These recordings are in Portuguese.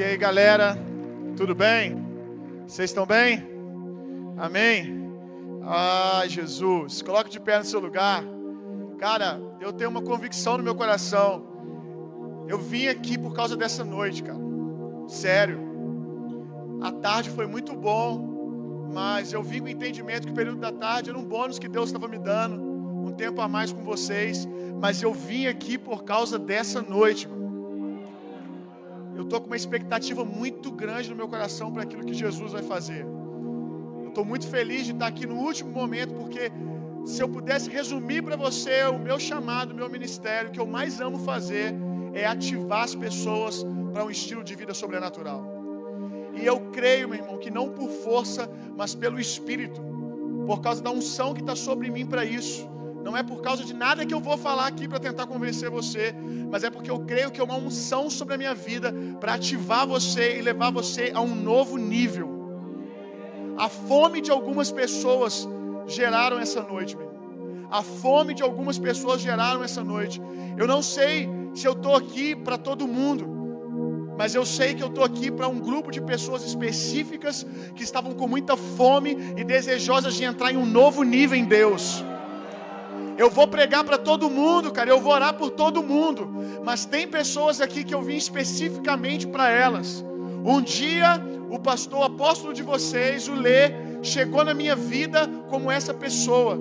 E aí, galera, tudo bem? Vocês estão bem? Amém? Ai, Jesus, coloque de pé no seu lugar. Cara, eu tenho uma convicção no meu coração. Eu vim aqui por causa dessa noite, cara. Sério. A tarde foi muito bom, mas eu vim com o entendimento que o período da tarde era um bônus que Deus estava me dando, um tempo a mais com vocês. Mas eu vim aqui por causa dessa noite, mano. Eu estou com uma expectativa muito grande no meu coração para aquilo que Jesus vai fazer. Eu estou muito feliz de estar aqui no último momento, porque se eu pudesse resumir para você o meu chamado, o meu ministério, o que eu mais amo fazer é ativar as pessoas para um estilo de vida sobrenatural. E eu creio, meu irmão, que não por força, mas pelo Espírito, por causa da unção que está sobre mim para isso. Não é por causa de nada que eu vou falar aqui para tentar convencer você, mas é porque eu creio que é uma unção sobre a minha vida para ativar você e levar você a um novo nível. A fome de algumas pessoas geraram essa noite, meu. A fome de algumas pessoas geraram essa noite. Eu não sei se eu estou aqui para todo mundo, mas eu sei que eu estou aqui para um grupo de pessoas específicas que estavam com muita fome e desejosas de entrar em um novo nível em Deus. Eu vou pregar para todo mundo, cara. Eu vou orar por todo mundo. Mas tem pessoas aqui que eu vim especificamente para elas. Um dia, o pastor apóstolo de vocês, o Lê, chegou na minha vida como essa pessoa,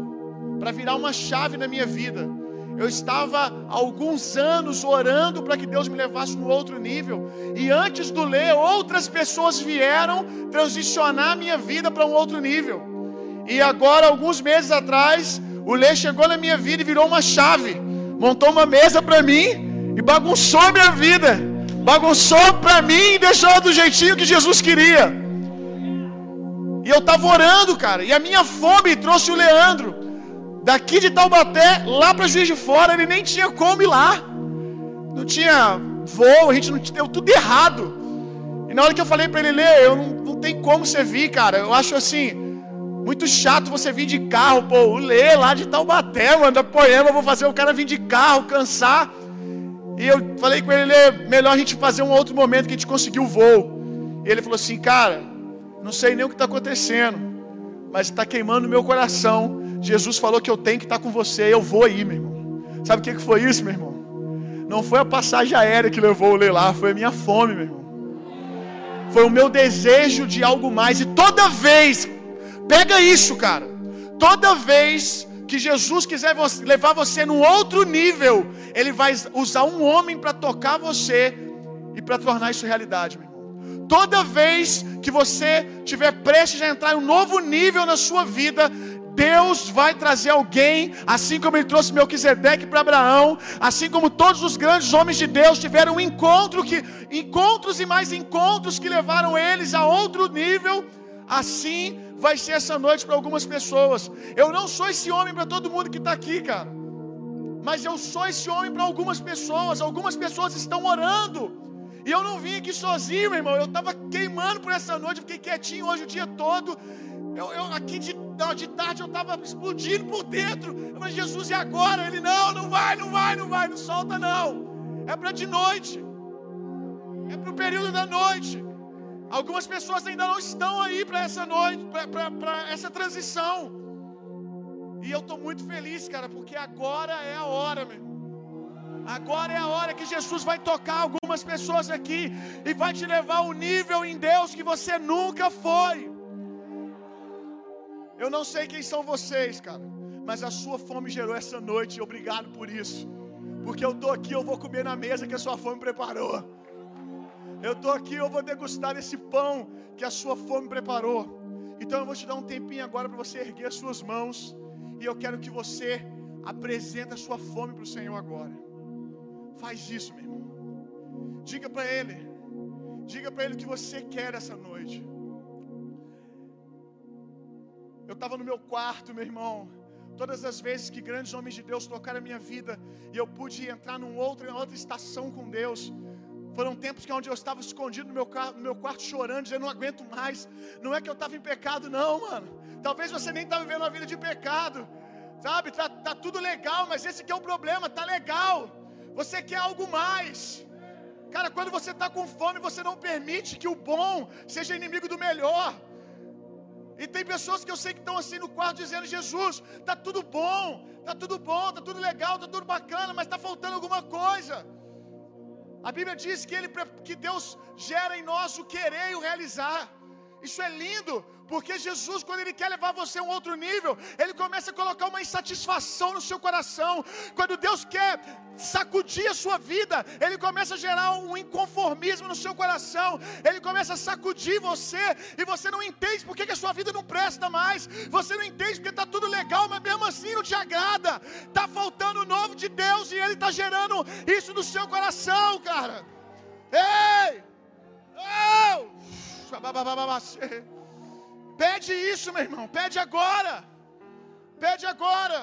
para virar uma chave na minha vida. Eu estava há alguns anos orando para que Deus me levasse no outro nível. E antes do Lê, outras pessoas vieram transicionar a minha vida para um outro nível. E agora, alguns meses atrás, o Lê chegou na minha vida e virou uma chave. Montou uma mesa para mim e bagunçou a minha vida. Bagunçou para mim e deixou do jeitinho que Jesus queria. E eu estava orando, cara. E a minha fome trouxe o Leandro. Daqui de Taubaté, lá para Juiz de Fora, ele nem tinha como ir lá. Não tinha voo, a gente não deu tudo errado. E na hora que eu falei para ele ler, eu não, não tem como você vir, cara. Eu acho assim, muito chato você vir de carro, pô, o Lê lá de Taubaté, manda poema, vou fazer o cara vir de carro, cansar. E eu falei com ele, Lê, melhor a gente fazer um outro momento que a gente conseguiu o voo. E ele falou assim, cara, não sei nem o que está acontecendo, mas está queimando meu coração. Jesus falou que eu tenho que estar com você, eu vou aí, meu irmão. Sabe o que, que foi isso, meu irmão? Não foi a passagem aérea que levou o Lê lá, foi a minha fome, meu irmão. Foi o meu desejo de algo mais. E toda vez, pega isso, cara. Toda vez que Jesus quiser levar você num outro nível, Ele vai usar um homem para tocar você e para tornar isso realidade, meu irmão. Toda vez que você tiver prestes a entrar em um novo nível na sua vida, Deus vai trazer alguém, assim como Ele trouxe Melquisedeque para Abraão, assim como todos os grandes homens de Deus tiveram um encontro que, encontros e mais encontros que levaram eles a outro nível, assim vai ser essa noite para algumas pessoas. Eu não sou esse homem para todo mundo que está aqui, cara. Mas eu sou esse homem para algumas pessoas. Algumas pessoas estão orando. E eu não vim aqui sozinho, meu irmão. Eu estava queimando por essa noite. Fiquei quietinho hoje o dia todo. Eu, eu aqui de, de tarde eu estava explodindo por dentro. Eu falei, Jesus, e agora? Ele, não, não vai, não vai, não vai, não solta não. É para de noite. É para o período da noite. Algumas pessoas ainda não estão aí para essa noite, para essa transição. E eu estou muito feliz, cara, porque agora é a hora, meu irmão. Agora é a hora que Jesus vai tocar algumas pessoas aqui e vai te levar a um nível em Deus que você nunca foi. Eu não sei quem são vocês, cara, mas a sua fome gerou essa noite obrigado por isso. Porque eu estou aqui, eu vou comer na mesa que a sua fome preparou. Eu estou aqui, eu vou degustar esse pão que a sua fome preparou. Então eu vou te dar um tempinho agora para você erguer as suas mãos. E eu quero que você apresente a sua fome para o Senhor agora. Faz isso, meu irmão. Diga para Ele. Diga para Ele o que você quer essa noite. Eu estava no meu quarto, meu irmão. Todas as vezes que grandes homens de Deus tocaram a minha vida e eu pude entrar num outro, em outra estação com Deus, foram tempos que onde eu estava escondido no meu, no meu quarto chorando, dizendo, não aguento mais. Não é que eu estava em pecado, não, mano. Talvez você nem estava vivendo uma vida de pecado. Sabe? Tá, tá tudo legal, mas esse que é o problema, tá legal. Você quer algo mais. Cara, quando você está com fome, você não permite que o bom seja inimigo do melhor. E tem pessoas que eu sei que estão assim no quarto dizendo: Jesus, tá tudo bom, tá tudo bom, tá tudo legal, tá tudo bacana, mas está faltando alguma coisa. A Bíblia diz que, ele, que Deus gera em nós o querer e o realizar. Isso é lindo, porque Jesus, quando Ele quer levar você a um outro nível, Ele começa a colocar uma insatisfação no seu coração. Quando Deus quer sacudir a sua vida, Ele começa a gerar um inconformismo no seu coração. Ele começa a sacudir você e você não entende porque que a sua vida não presta mais. Você não entende porque está tudo legal, mas mesmo assim não te agrada. Está faltando o novo de Deus e Ele está gerando isso no seu coração, cara. Ei! Oh! Pede isso, meu irmão. Pede agora. Pede agora.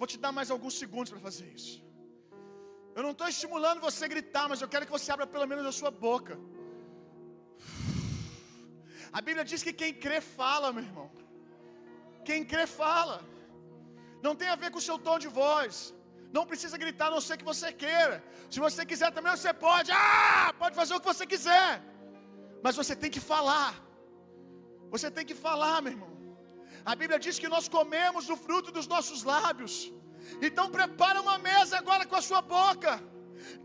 Vou te dar mais alguns segundos para fazer isso. Eu não estou estimulando você a gritar, mas eu quero que você abra pelo menos a sua boca. A Bíblia diz que quem crê fala, meu irmão. Quem crê fala. Não tem a ver com o seu tom de voz. Não precisa gritar, não ser que você queira. Se você quiser também, você pode. Ah, pode fazer o que você quiser. Mas você tem que falar. Você tem que falar, meu irmão. A Bíblia diz que nós comemos o fruto dos nossos lábios. Então prepara uma mesa agora com a sua boca.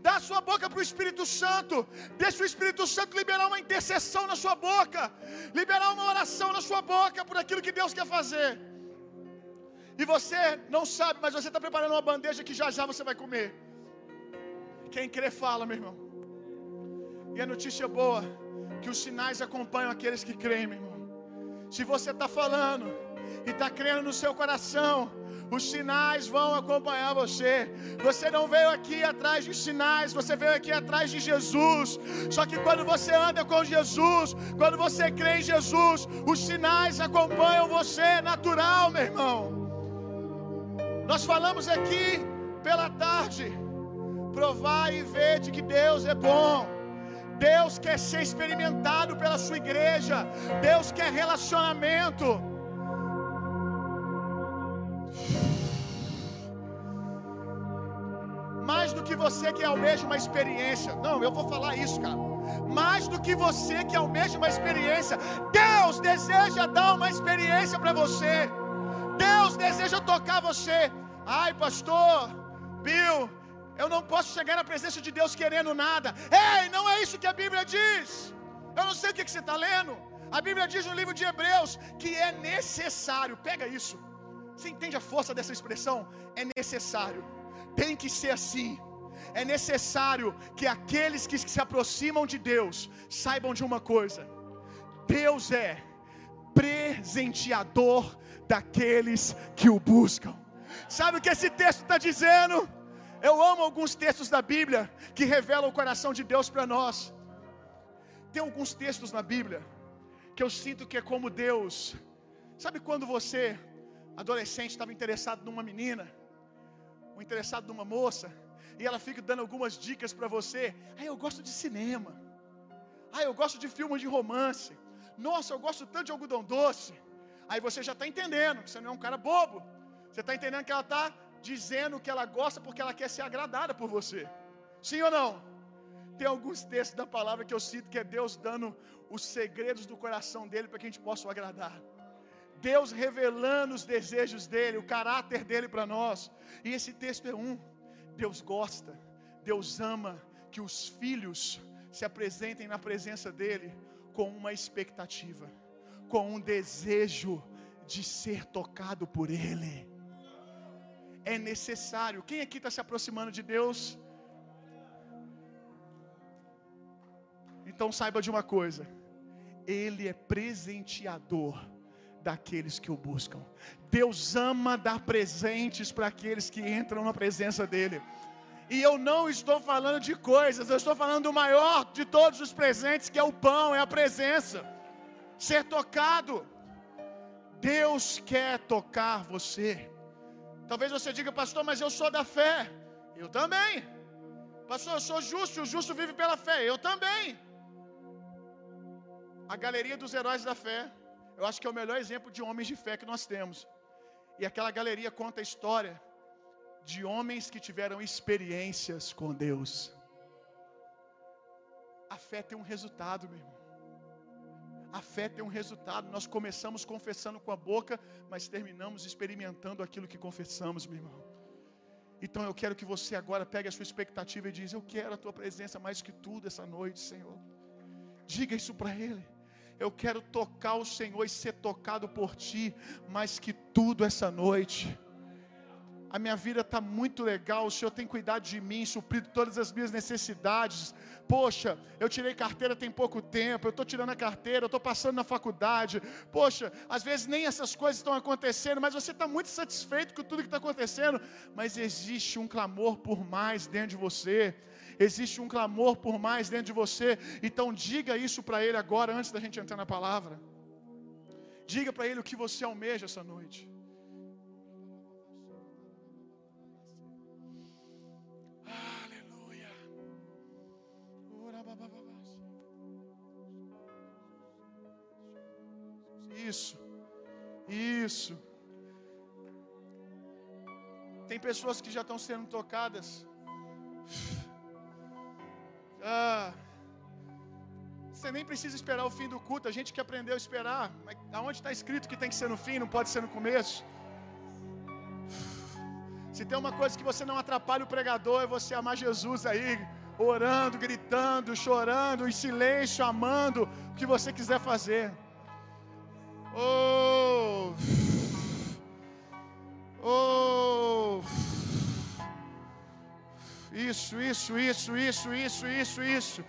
Dá a sua boca para o Espírito Santo. Deixa o Espírito Santo liberar uma intercessão na sua boca. Liberar uma oração na sua boca por aquilo que Deus quer fazer. E você não sabe, mas você está preparando uma bandeja que já já você vai comer. Quem crê, fala, meu irmão. E a notícia boa, que os sinais acompanham aqueles que creem, meu irmão. Se você está falando e está crendo no seu coração, os sinais vão acompanhar você. Você não veio aqui atrás de sinais, você veio aqui atrás de Jesus. Só que quando você anda com Jesus, quando você crê em Jesus, os sinais acompanham você, é natural, meu irmão. Nós falamos aqui pela tarde, provar e ver de que Deus é bom. Deus quer ser experimentado pela sua igreja. Deus quer relacionamento. Mais do que você que almeja uma experiência. Não, eu vou falar isso, cara. Mais do que você que almeja uma experiência, Deus deseja dar uma experiência para você. Deus deseja tocar você. Ai, pastor, Bill, eu não posso chegar na presença de Deus querendo nada. Ei, não é isso que a Bíblia diz. Eu não sei o que, que você está lendo. A Bíblia diz no livro de Hebreus que é necessário. Pega isso. Você entende a força dessa expressão? É necessário. Tem que ser assim. É necessário que aqueles que se aproximam de Deus saibam de uma coisa: Deus é presenteador daqueles que o buscam. Sabe o que esse texto está dizendo? Eu amo alguns textos da Bíblia que revelam o coração de Deus para nós. Tem alguns textos na Bíblia que eu sinto que é como Deus. Sabe quando você, adolescente, estava interessado numa menina, ou interessado numa moça, e ela fica dando algumas dicas para você? Ah, eu gosto de cinema. Ah, eu gosto de filmes de romance. Nossa, eu gosto tanto de algodão doce. Aí você já está entendendo que você não é um cara bobo. Você está entendendo que ela está dizendo que ela gosta porque ela quer ser agradada por você. Sim ou não? Tem alguns textos da palavra que eu sinto que é Deus dando os segredos do coração dele para que a gente possa o agradar. Deus revelando os desejos dele, o caráter dele para nós. E esse texto é um. Deus gosta, Deus ama que os filhos se apresentem na presença dele com uma expectativa com um desejo de ser tocado por Ele. É necessário. Quem aqui está se aproximando de Deus? Então saiba de uma coisa: Ele é presenteador daqueles que o buscam. Deus ama dar presentes para aqueles que entram na presença dEle. E eu não estou falando de coisas, eu estou falando do maior de todos os presentes, que é o pão, é a presença ser tocado. Deus quer tocar você. Talvez você diga, pastor, mas eu sou da fé. Eu também. Pastor, eu sou justo, o justo vive pela fé. Eu também. A galeria dos heróis da fé, eu acho que é o melhor exemplo de homens de fé que nós temos. E aquela galeria conta a história de homens que tiveram experiências com Deus. A fé tem um resultado, meu irmão. A fé tem um resultado. Nós começamos confessando com a boca, mas terminamos experimentando aquilo que confessamos, meu irmão. Então eu quero que você agora pegue a sua expectativa e diz: Eu quero a tua presença mais que tudo essa noite, Senhor. Diga isso para Ele. Eu quero tocar o Senhor e ser tocado por Ti mais que tudo essa noite a minha vida está muito legal, o Senhor tem cuidado de mim, suprido todas as minhas necessidades. Poxa, eu tirei carteira tem pouco tempo, eu estou tirando a carteira, eu estou passando na faculdade. Poxa, às vezes nem essas coisas estão acontecendo, mas você está muito satisfeito com tudo que está acontecendo. Mas existe um clamor por mais dentro de você. Existe um clamor por mais dentro de você. Então diga isso para Ele agora, antes da gente entrar na palavra. Diga para Ele o que você almeja essa noite. Isso. Isso. Tem pessoas que já estão sendo tocadas. Ah, você nem precisa esperar o fim do culto. A gente que aprendeu a esperar. Mas aonde está escrito que tem que ser no fim, não pode ser no começo? Se tem uma coisa que você não atrapalha o pregador, é você amar Jesus aí, orando, gritando, chorando, em silêncio, amando, o que você quiser fazer. Oh. Oh. Isso, isso, isso, isso, isso, isso, isso.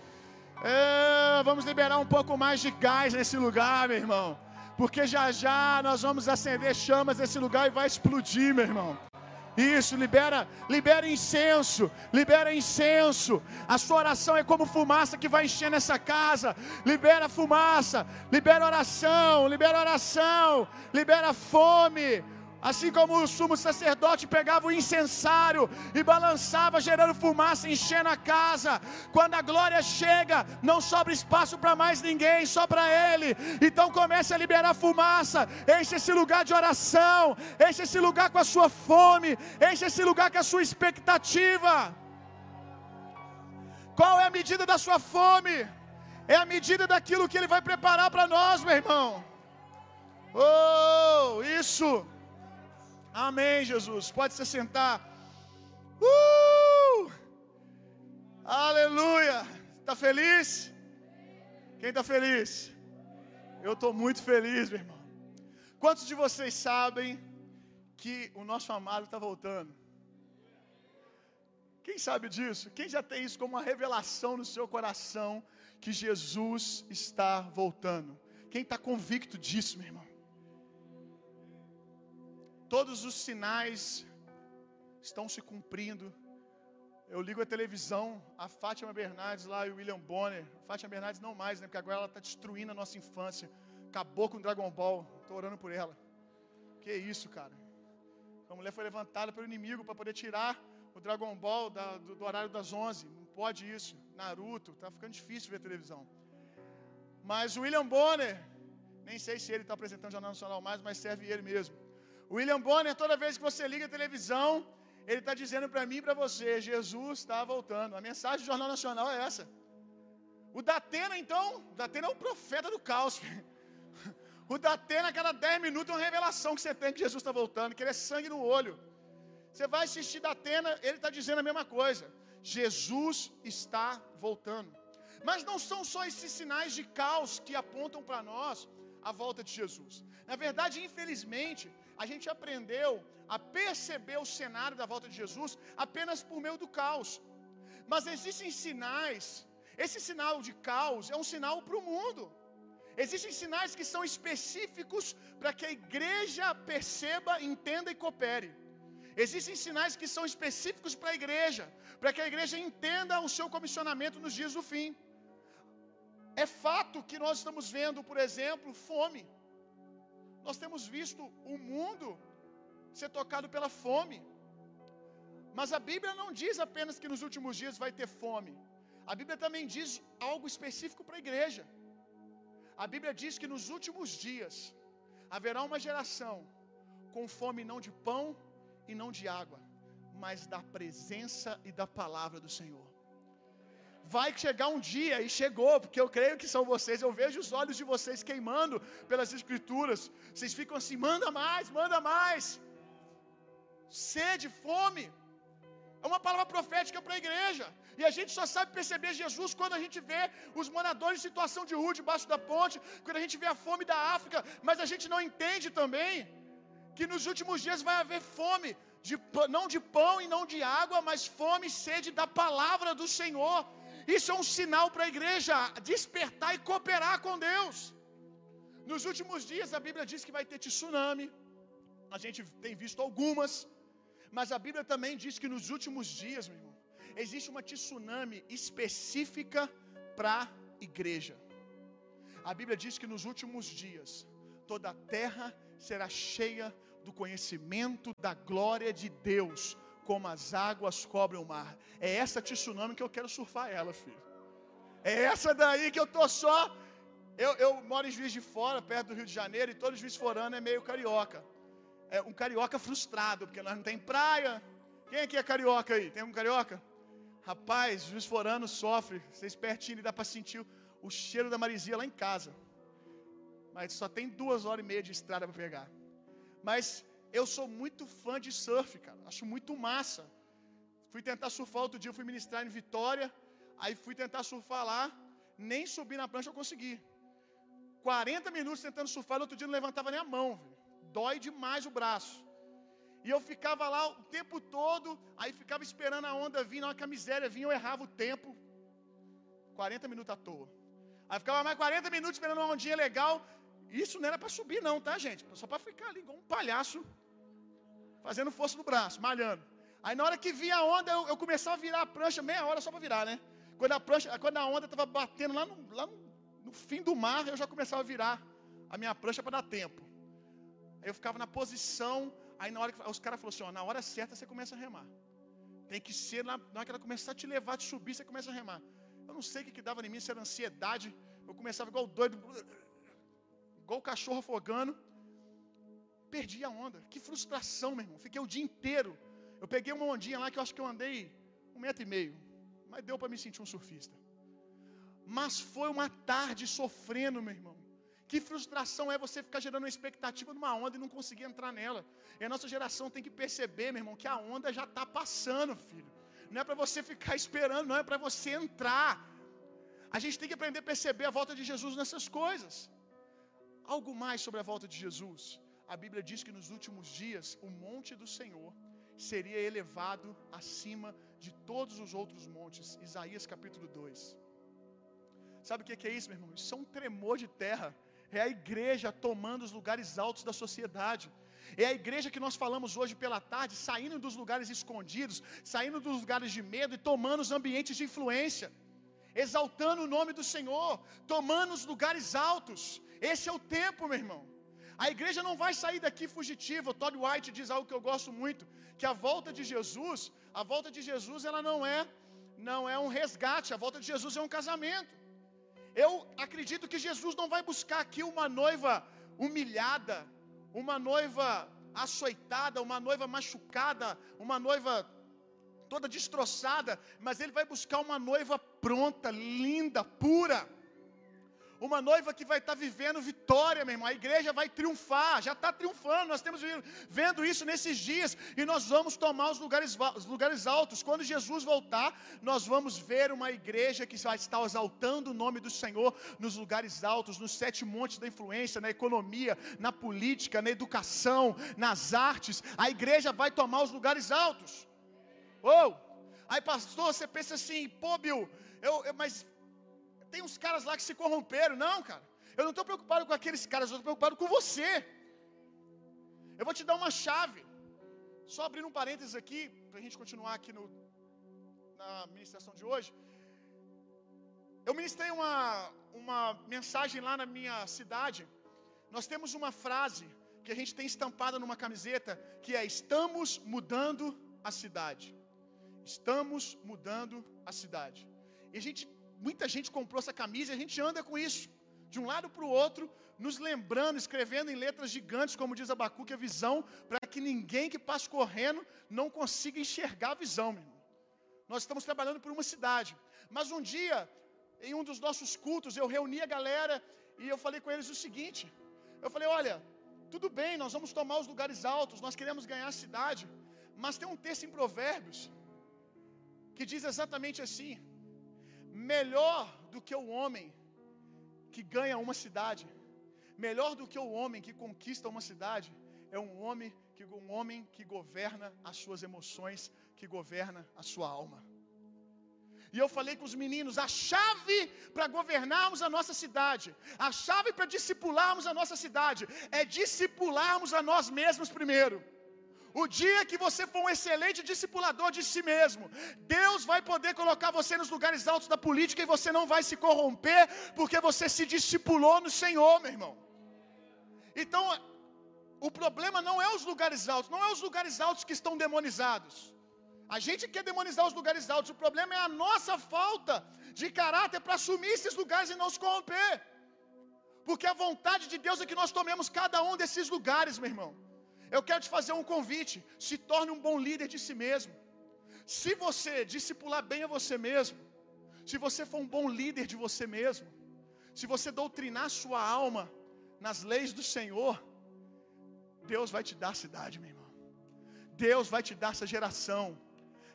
É, vamos liberar um pouco mais de gás nesse lugar, meu irmão. Porque já já nós vamos acender chamas nesse lugar e vai explodir, meu irmão. Isso, libera, libera incenso, libera incenso. A sua oração é como fumaça que vai encher nessa casa. Libera fumaça, libera oração, libera oração, libera fome. Assim como o sumo sacerdote pegava o incensário e balançava, gerando fumaça, enchendo a casa. Quando a glória chega, não sobra espaço para mais ninguém, só para ele. Então comece a liberar fumaça, enche esse lugar de oração, enche esse lugar com a sua fome, enche esse lugar com a sua expectativa. Qual é a medida da sua fome? É a medida daquilo que ele vai preparar para nós, meu irmão. Oh, isso. Amém, Jesus. Pode se sentar. Uh! Aleluia. Está feliz? Quem está feliz? Eu estou muito feliz, meu irmão. Quantos de vocês sabem que o nosso amado está voltando? Quem sabe disso? Quem já tem isso como uma revelação no seu coração que Jesus está voltando? Quem está convicto disso, meu irmão? Todos os sinais estão se cumprindo. Eu ligo a televisão, a Fátima Bernardes lá e o William Bonner. Fátima Bernardes não mais, né? Porque agora ela está destruindo a nossa infância. Acabou com o Dragon Ball. Estou orando por ela. Que isso, cara. A mulher foi levantada pelo inimigo para poder tirar o Dragon Ball da, do, do, horário das 11. Não pode isso. Naruto. Tá ficando difícil ver televisão. Mas o William Bonner, nem sei se ele está apresentando o Jornal Nacional mais, mas serve ele mesmo. William Bonner, toda vez que você liga a televisão, ele está dizendo para mim e para você: Jesus está voltando. A mensagem do Jornal Nacional é essa. O Datena, então, o Datena é o profeta do caos. O Datena, a cada 10 minutos, é uma revelação que você tem que Jesus está voltando, que ele é sangue no olho. Você vai assistir Datena, ele está dizendo a mesma coisa. Jesus está voltando. Mas não são só esses sinais de caos que apontam para nós a volta de Jesus. Na verdade, infelizmente, a gente aprendeu a perceber o cenário da volta de Jesus apenas por meio do caos. Mas existem sinais, esse sinal de caos é um sinal para o mundo. Existem sinais que são específicos para que a igreja perceba, entenda e coopere. Existem sinais que são específicos para a igreja, para que a igreja entenda o seu comissionamento nos dias do fim. É fato que nós estamos vendo, por exemplo, fome. Nós temos visto o mundo ser tocado pela fome. Mas a Bíblia não diz apenas que nos últimos dias vai ter fome. A Bíblia também diz algo específico para a igreja. A Bíblia diz que nos últimos dias haverá uma geração com fome não de pão e não de água, mas da presença e da palavra do Senhor. Vai chegar um dia, e chegou, porque eu creio que são vocês, eu vejo os olhos de vocês queimando pelas Escrituras. Vocês ficam assim: manda mais, manda mais. Sede, fome. É uma palavra profética para a igreja. E a gente só sabe perceber Jesus quando a gente vê os moradores em situação de rua debaixo da ponte, quando a gente vê a fome da África, mas a gente não entende também que nos últimos dias vai haver fome, de, não de pão e não de água, mas fome e sede da palavra do Senhor. Isso é um sinal para a igreja despertar e cooperar com Deus. Nos últimos dias a Bíblia diz que vai ter tsunami. A gente tem visto algumas, mas a Bíblia também diz que nos últimos dias, meu irmão, existe uma tsunami específica para a igreja. A Bíblia diz que nos últimos dias toda a terra será cheia do conhecimento da glória de Deus, como as águas cobrem o mar. É essa tsunami que eu quero surfar ela, filho. É essa daí que eu tô só. Eu, eu moro em Juiz de Fora, perto do Rio de Janeiro, e todo Juiz Forano é meio carioca. É um carioca frustrado, porque nós não tem praia. Quem aqui é carioca aí? Tem um carioca? Rapaz, Juiz Forano sofre. Vocês pertinho, dá para sentir o, o cheiro da marisia lá em casa. Mas só tem duas horas e meia de estrada para pegar. Mas eu sou muito fã de surf, cara. Acho muito massa. Fui tentar surfar outro dia, fui ministrar em Vitória. Aí fui tentar surfar lá. Nem subir na prancha eu consegui. 40 minutos tentando surfar, no outro dia não levantava nem a mão. Véio. Dói demais o braço. E eu ficava lá o tempo todo, aí ficava esperando a onda vir, na hora que a miséria vinha, eu errava o tempo. 40 minutos à toa. Aí ficava mais 40 minutos esperando uma ondinha legal. Isso não era para subir, não, tá, gente? Só para ficar ali igual um palhaço, fazendo força no braço, malhando. Aí na hora que vinha a onda, eu, eu começava a virar a prancha meia hora só para virar, né? Quando a, prancha, quando a onda estava batendo lá, no, lá no, no, fim do mar, eu já começava a virar a minha prancha para dar tempo. Aí eu ficava na posição. Aí na hora que os caras falaram assim: ó, na hora certa você começa a remar. Tem que ser na, na hora que ela começar a te levar, te subir, você começa a remar. Eu não sei o que, que dava em mim, se era ansiedade. Eu começava igual doido igual o cachorro afogando. Perdi a onda. Que frustração, meu irmão. Fiquei o dia inteiro. Eu peguei uma ondinha lá que eu acho que eu andei um metro e meio. Mas deu para me sentir um surfista. Mas foi uma tarde sofrendo, meu irmão. Que frustração é você ficar gerando uma expectativa numa onda e não conseguir entrar nela. E a nossa geração tem que perceber, meu irmão, que a onda já está passando, filho. Não é para você ficar esperando, não é para você entrar. A gente tem que aprender a perceber a volta de Jesus nessas coisas. Algo mais sobre a volta de Jesus. A Bíblia diz que nos últimos dias o monte do Senhor seria elevado acima de todos os outros montes. Isaías capítulo 2. Sabe o que é isso, meu irmão? Isso é um tremor de terra. É a igreja tomando os lugares altos da sociedade. É a igreja que nós falamos hoje pela tarde, saindo dos lugares escondidos, saindo dos lugares de medo e tomando os ambientes de influência, exaltando o nome do Senhor, tomando os lugares altos. Esse é o tempo, meu irmão. A igreja não vai sair daqui fugitiva. O Todd White diz algo que eu gosto muito, que a volta de Jesus, a volta de Jesus, ela não é não é um resgate, a volta de Jesus é um casamento. Eu acredito que Jesus não vai buscar aqui uma noiva humilhada, uma noiva açoitada, uma noiva machucada, uma noiva toda destroçada, mas ele vai buscar uma noiva pronta, linda, pura. Uma noiva que vai estar tá vivendo vitória, meu irmão. A igreja vai triunfar, já está triunfando. Nós temos vendo isso nesses dias. E nós vamos tomar os lugares, os lugares altos. Quando Jesus voltar, nós vamos ver uma igreja que vai estar exaltando o nome do Senhor nos lugares altos, nos sete montes da influência, na economia, na política, na educação, nas artes. A igreja vai tomar os lugares altos. Ou, oh, aí pastor, você pensa assim, pô, Bill, eu, eu, mas tem uns caras lá que se corromperam. Não, cara. Eu não estou preocupado com aqueles caras, eu estou preocupado com você. Eu vou te dar uma chave. Só abrindo um parênteses aqui, para a gente continuar aqui no, na ministração de hoje. Eu ministrei uma, uma mensagem lá na minha cidade. Nós temos uma frase que a gente tem estampada numa camiseta que é: Estamos mudando a cidade. Estamos mudando a cidade. E a gente Muita gente comprou essa camisa e a gente anda com isso. de um lado para o outro, nos lembrando, escrevendo em letras gigantes, como diz Abacuque, a visão, para que ninguém que passe correndo não consiga enxergar a visão, meu irmão. Nós estamos trabalhando por uma cidade. Mas um dia, em um dos nossos cultos, eu reuni a galera e eu falei com eles o seguinte: eu falei, olha, tudo bem, nós vamos tomar os lugares altos, nós queremos ganhar a cidade, mas tem um texto em Provérbios que diz exatamente assim: melhor do que o homem que ganha uma cidade, melhor do que o homem que conquista uma cidade, é um homem que um homem que governa as suas emoções, que governa a sua alma. E eu falei com os meninos: a chave para governarmos a nossa cidade, a chave para discipularmos a nossa cidade, é discipularmos a nós mesmos primeiro. O dia que você for um excelente discipulador de si mesmo, Deus vai poder colocar você nos lugares altos da política e você não vai se corromper, porque você se discipulou no Senhor, meu irmão. Então, o problema não é os lugares altos, não é os lugares altos que estão demonizados. A gente quer demonizar os lugares altos, o problema é a nossa falta de caráter para assumir esses lugares e não se corromper. Porque a vontade de Deus é que nós tomemos cada um desses lugares, meu irmão. Eu quero te fazer um convite: se torne um bom líder de si mesmo. Se você discipular bem a você mesmo, se você for um bom líder de você mesmo, se você doutrinar sua alma nas leis do Senhor, Deus vai te dar a cidade, meu irmão. Deus vai te dar essa geração.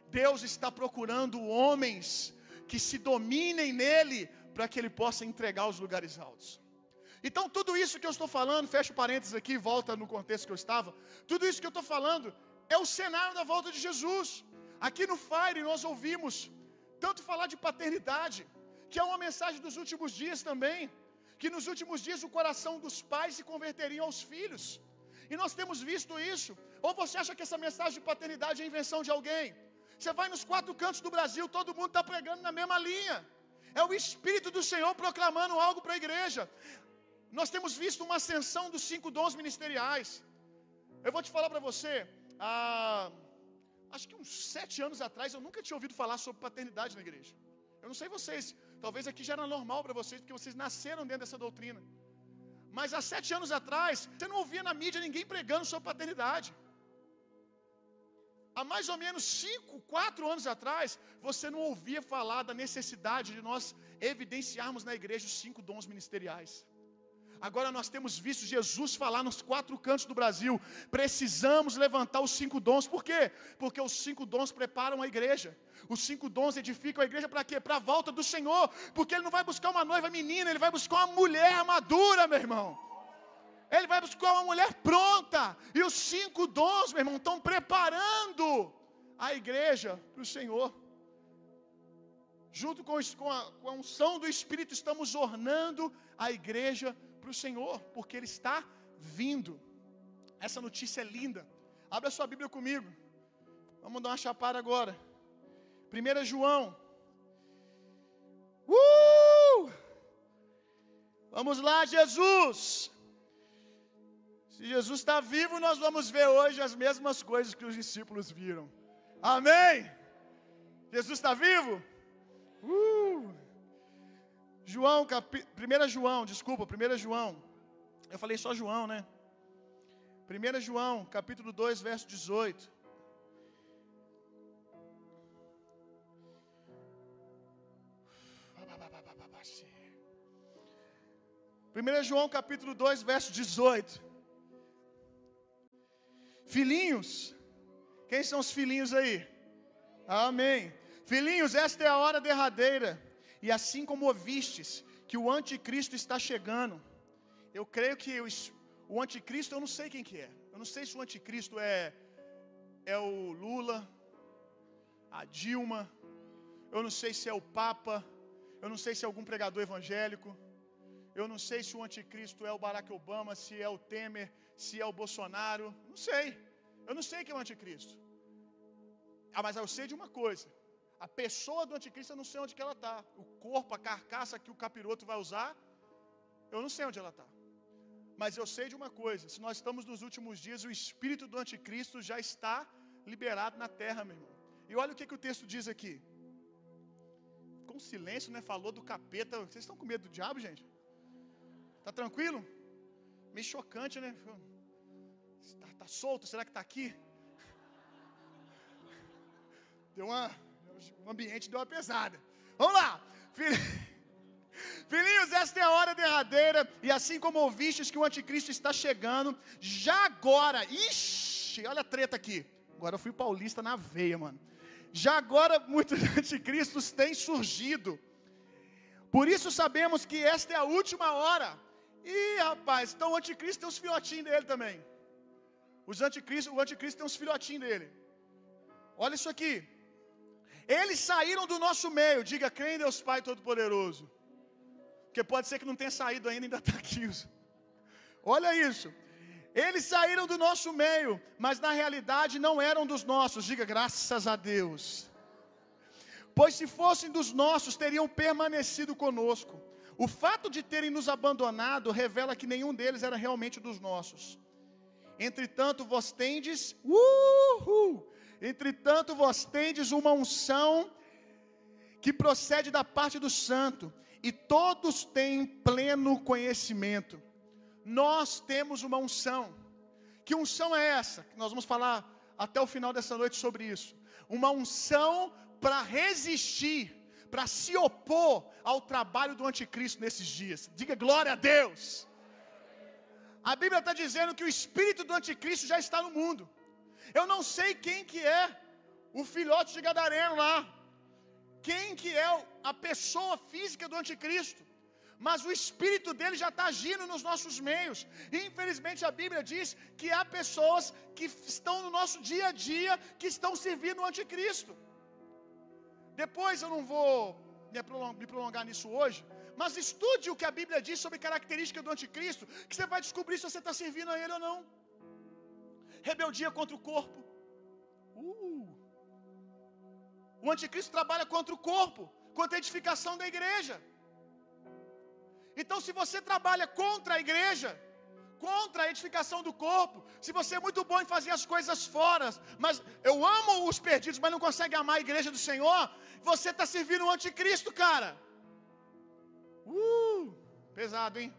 Deus está procurando homens que se dominem nele para que ele possa entregar os lugares altos. Então, tudo isso que eu estou falando, fecha parênteses aqui, volta no contexto que eu estava. Tudo isso que eu estou falando é o cenário da volta de Jesus. Aqui no Fire nós ouvimos tanto falar de paternidade, que é uma mensagem dos últimos dias também, que nos últimos dias o coração dos pais se converteria aos filhos. E nós temos visto isso. Ou você acha que essa mensagem de paternidade é invenção de alguém? Você vai nos quatro cantos do Brasil, todo mundo está pregando na mesma linha. É o Espírito do Senhor proclamando algo para a igreja. Nós temos visto uma ascensão dos cinco dons ministeriais. Eu vou te falar para você, ah, acho que uns sete anos atrás eu nunca tinha ouvido falar sobre paternidade na igreja. Eu não sei vocês, talvez aqui já era normal para vocês, porque vocês nasceram dentro dessa doutrina. Mas há sete anos atrás, você não ouvia na mídia ninguém pregando sobre paternidade. Há mais ou menos cinco, quatro anos atrás, você não ouvia falar da necessidade de nós evidenciarmos na igreja os cinco dons ministeriais. Agora nós temos visto Jesus falar nos quatro cantos do Brasil. Precisamos levantar os cinco dons. Por quê? Porque os cinco dons preparam a igreja. Os cinco dons edificam a igreja para quê? Para a volta do Senhor. Porque Ele não vai buscar uma noiva menina, Ele vai buscar uma mulher madura, meu irmão. Ele vai buscar uma mulher pronta. E os cinco dons, meu irmão, estão preparando a igreja para o Senhor. Junto com, a, com a unção do Espírito, estamos ornando a igreja para o Senhor, porque Ele está vindo. Essa notícia é linda. Abra sua Bíblia comigo. Vamos dar uma chapada agora. 1 João. Uh! Vamos lá, Jesus. Se Jesus está vivo, nós vamos ver hoje as mesmas coisas que os discípulos viram. Amém? Jesus está vivo? Uh! João, capi... 1 João, desculpa, 1 João. Eu falei só João, né? 1 João, capítulo 2, verso 18. Primeira João capítulo 2, verso 18. Filhinhos, quem são os filhinhos aí? Amém. Filhinhos, esta é a hora derradeira. E assim como ouvistes que o anticristo está chegando, eu creio que o, o anticristo, eu não sei quem que é. Eu não sei se o anticristo é, é o Lula, a Dilma, eu não sei se é o Papa, eu não sei se é algum pregador evangélico, eu não sei se o anticristo é o Barack Obama, se é o Temer, se é o Bolsonaro, não sei. Eu não sei quem é o anticristo. Ah, mas eu sei de uma coisa. A pessoa do anticristo eu não sei onde que ela está. O corpo, a carcaça que o capiroto vai usar, eu não sei onde ela está. Mas eu sei de uma coisa: se nós estamos nos últimos dias, o espírito do anticristo já está liberado na terra, meu irmão. E olha o que, que o texto diz aqui. Com silêncio, né? Falou do capeta. Vocês estão com medo do diabo, gente? Tá tranquilo? Meio chocante, né? Tá, tá solto? Será que tá aqui? Deu uma. O ambiente deu uma pesada. Vamos lá! Filhinhos, esta é a hora derradeira, e assim como ouvistes que o anticristo está chegando, já agora, ixi, olha a treta aqui. Agora eu fui paulista na veia, mano. Já agora muitos anticristos têm surgido. Por isso sabemos que esta é a última hora. Ih, rapaz, então o anticristo tem os filhotinhos dele também. Os anticristo, o anticristo tem uns filhotinhos dele. Olha isso aqui. Eles saíram do nosso meio. Diga, crê em Deus Pai Todo-Poderoso. Porque pode ser que não tenha saído ainda, ainda está aqui. Olha isso. Eles saíram do nosso meio, mas na realidade não eram dos nossos. Diga, graças a Deus. Pois se fossem dos nossos, teriam permanecido conosco. O fato de terem nos abandonado revela que nenhum deles era realmente dos nossos. Entretanto, vós tendes, uhul, entretanto, vós tendes uma unção que procede da parte do santo, e todos têm pleno conhecimento. Nós temos uma unção. Que unção é essa? Nós vamos falar até o final dessa noite sobre isso. Uma unção para resistir, para se opor ao trabalho do anticristo nesses dias. Diga glória a Deus. A Bíblia está dizendo que o espírito do anticristo já está no mundo. Eu não sei quem que é o filhote de Gadareno lá. Quem que é a pessoa física do anticristo. Mas o espírito dele já está agindo nos nossos meios. E, infelizmente a Bíblia diz que há pessoas que estão no nosso dia a dia que estão servindo o anticristo. Depois eu não vou me prolongar nisso hoje, mas estude o que a Bíblia diz sobre característica do anticristo, que você vai descobrir se você está servindo a ele ou não. Rebeldia contra o corpo. Uh. O anticristo trabalha contra o corpo, contra a edificação da igreja. Então, se você trabalha contra a igreja, contra a edificação do corpo, se você é muito bom em fazer as coisas fora, mas eu amo os perdidos, mas não consegue amar a igreja do Senhor, você está servindo o anticristo, cara. Uh, pesado, hein?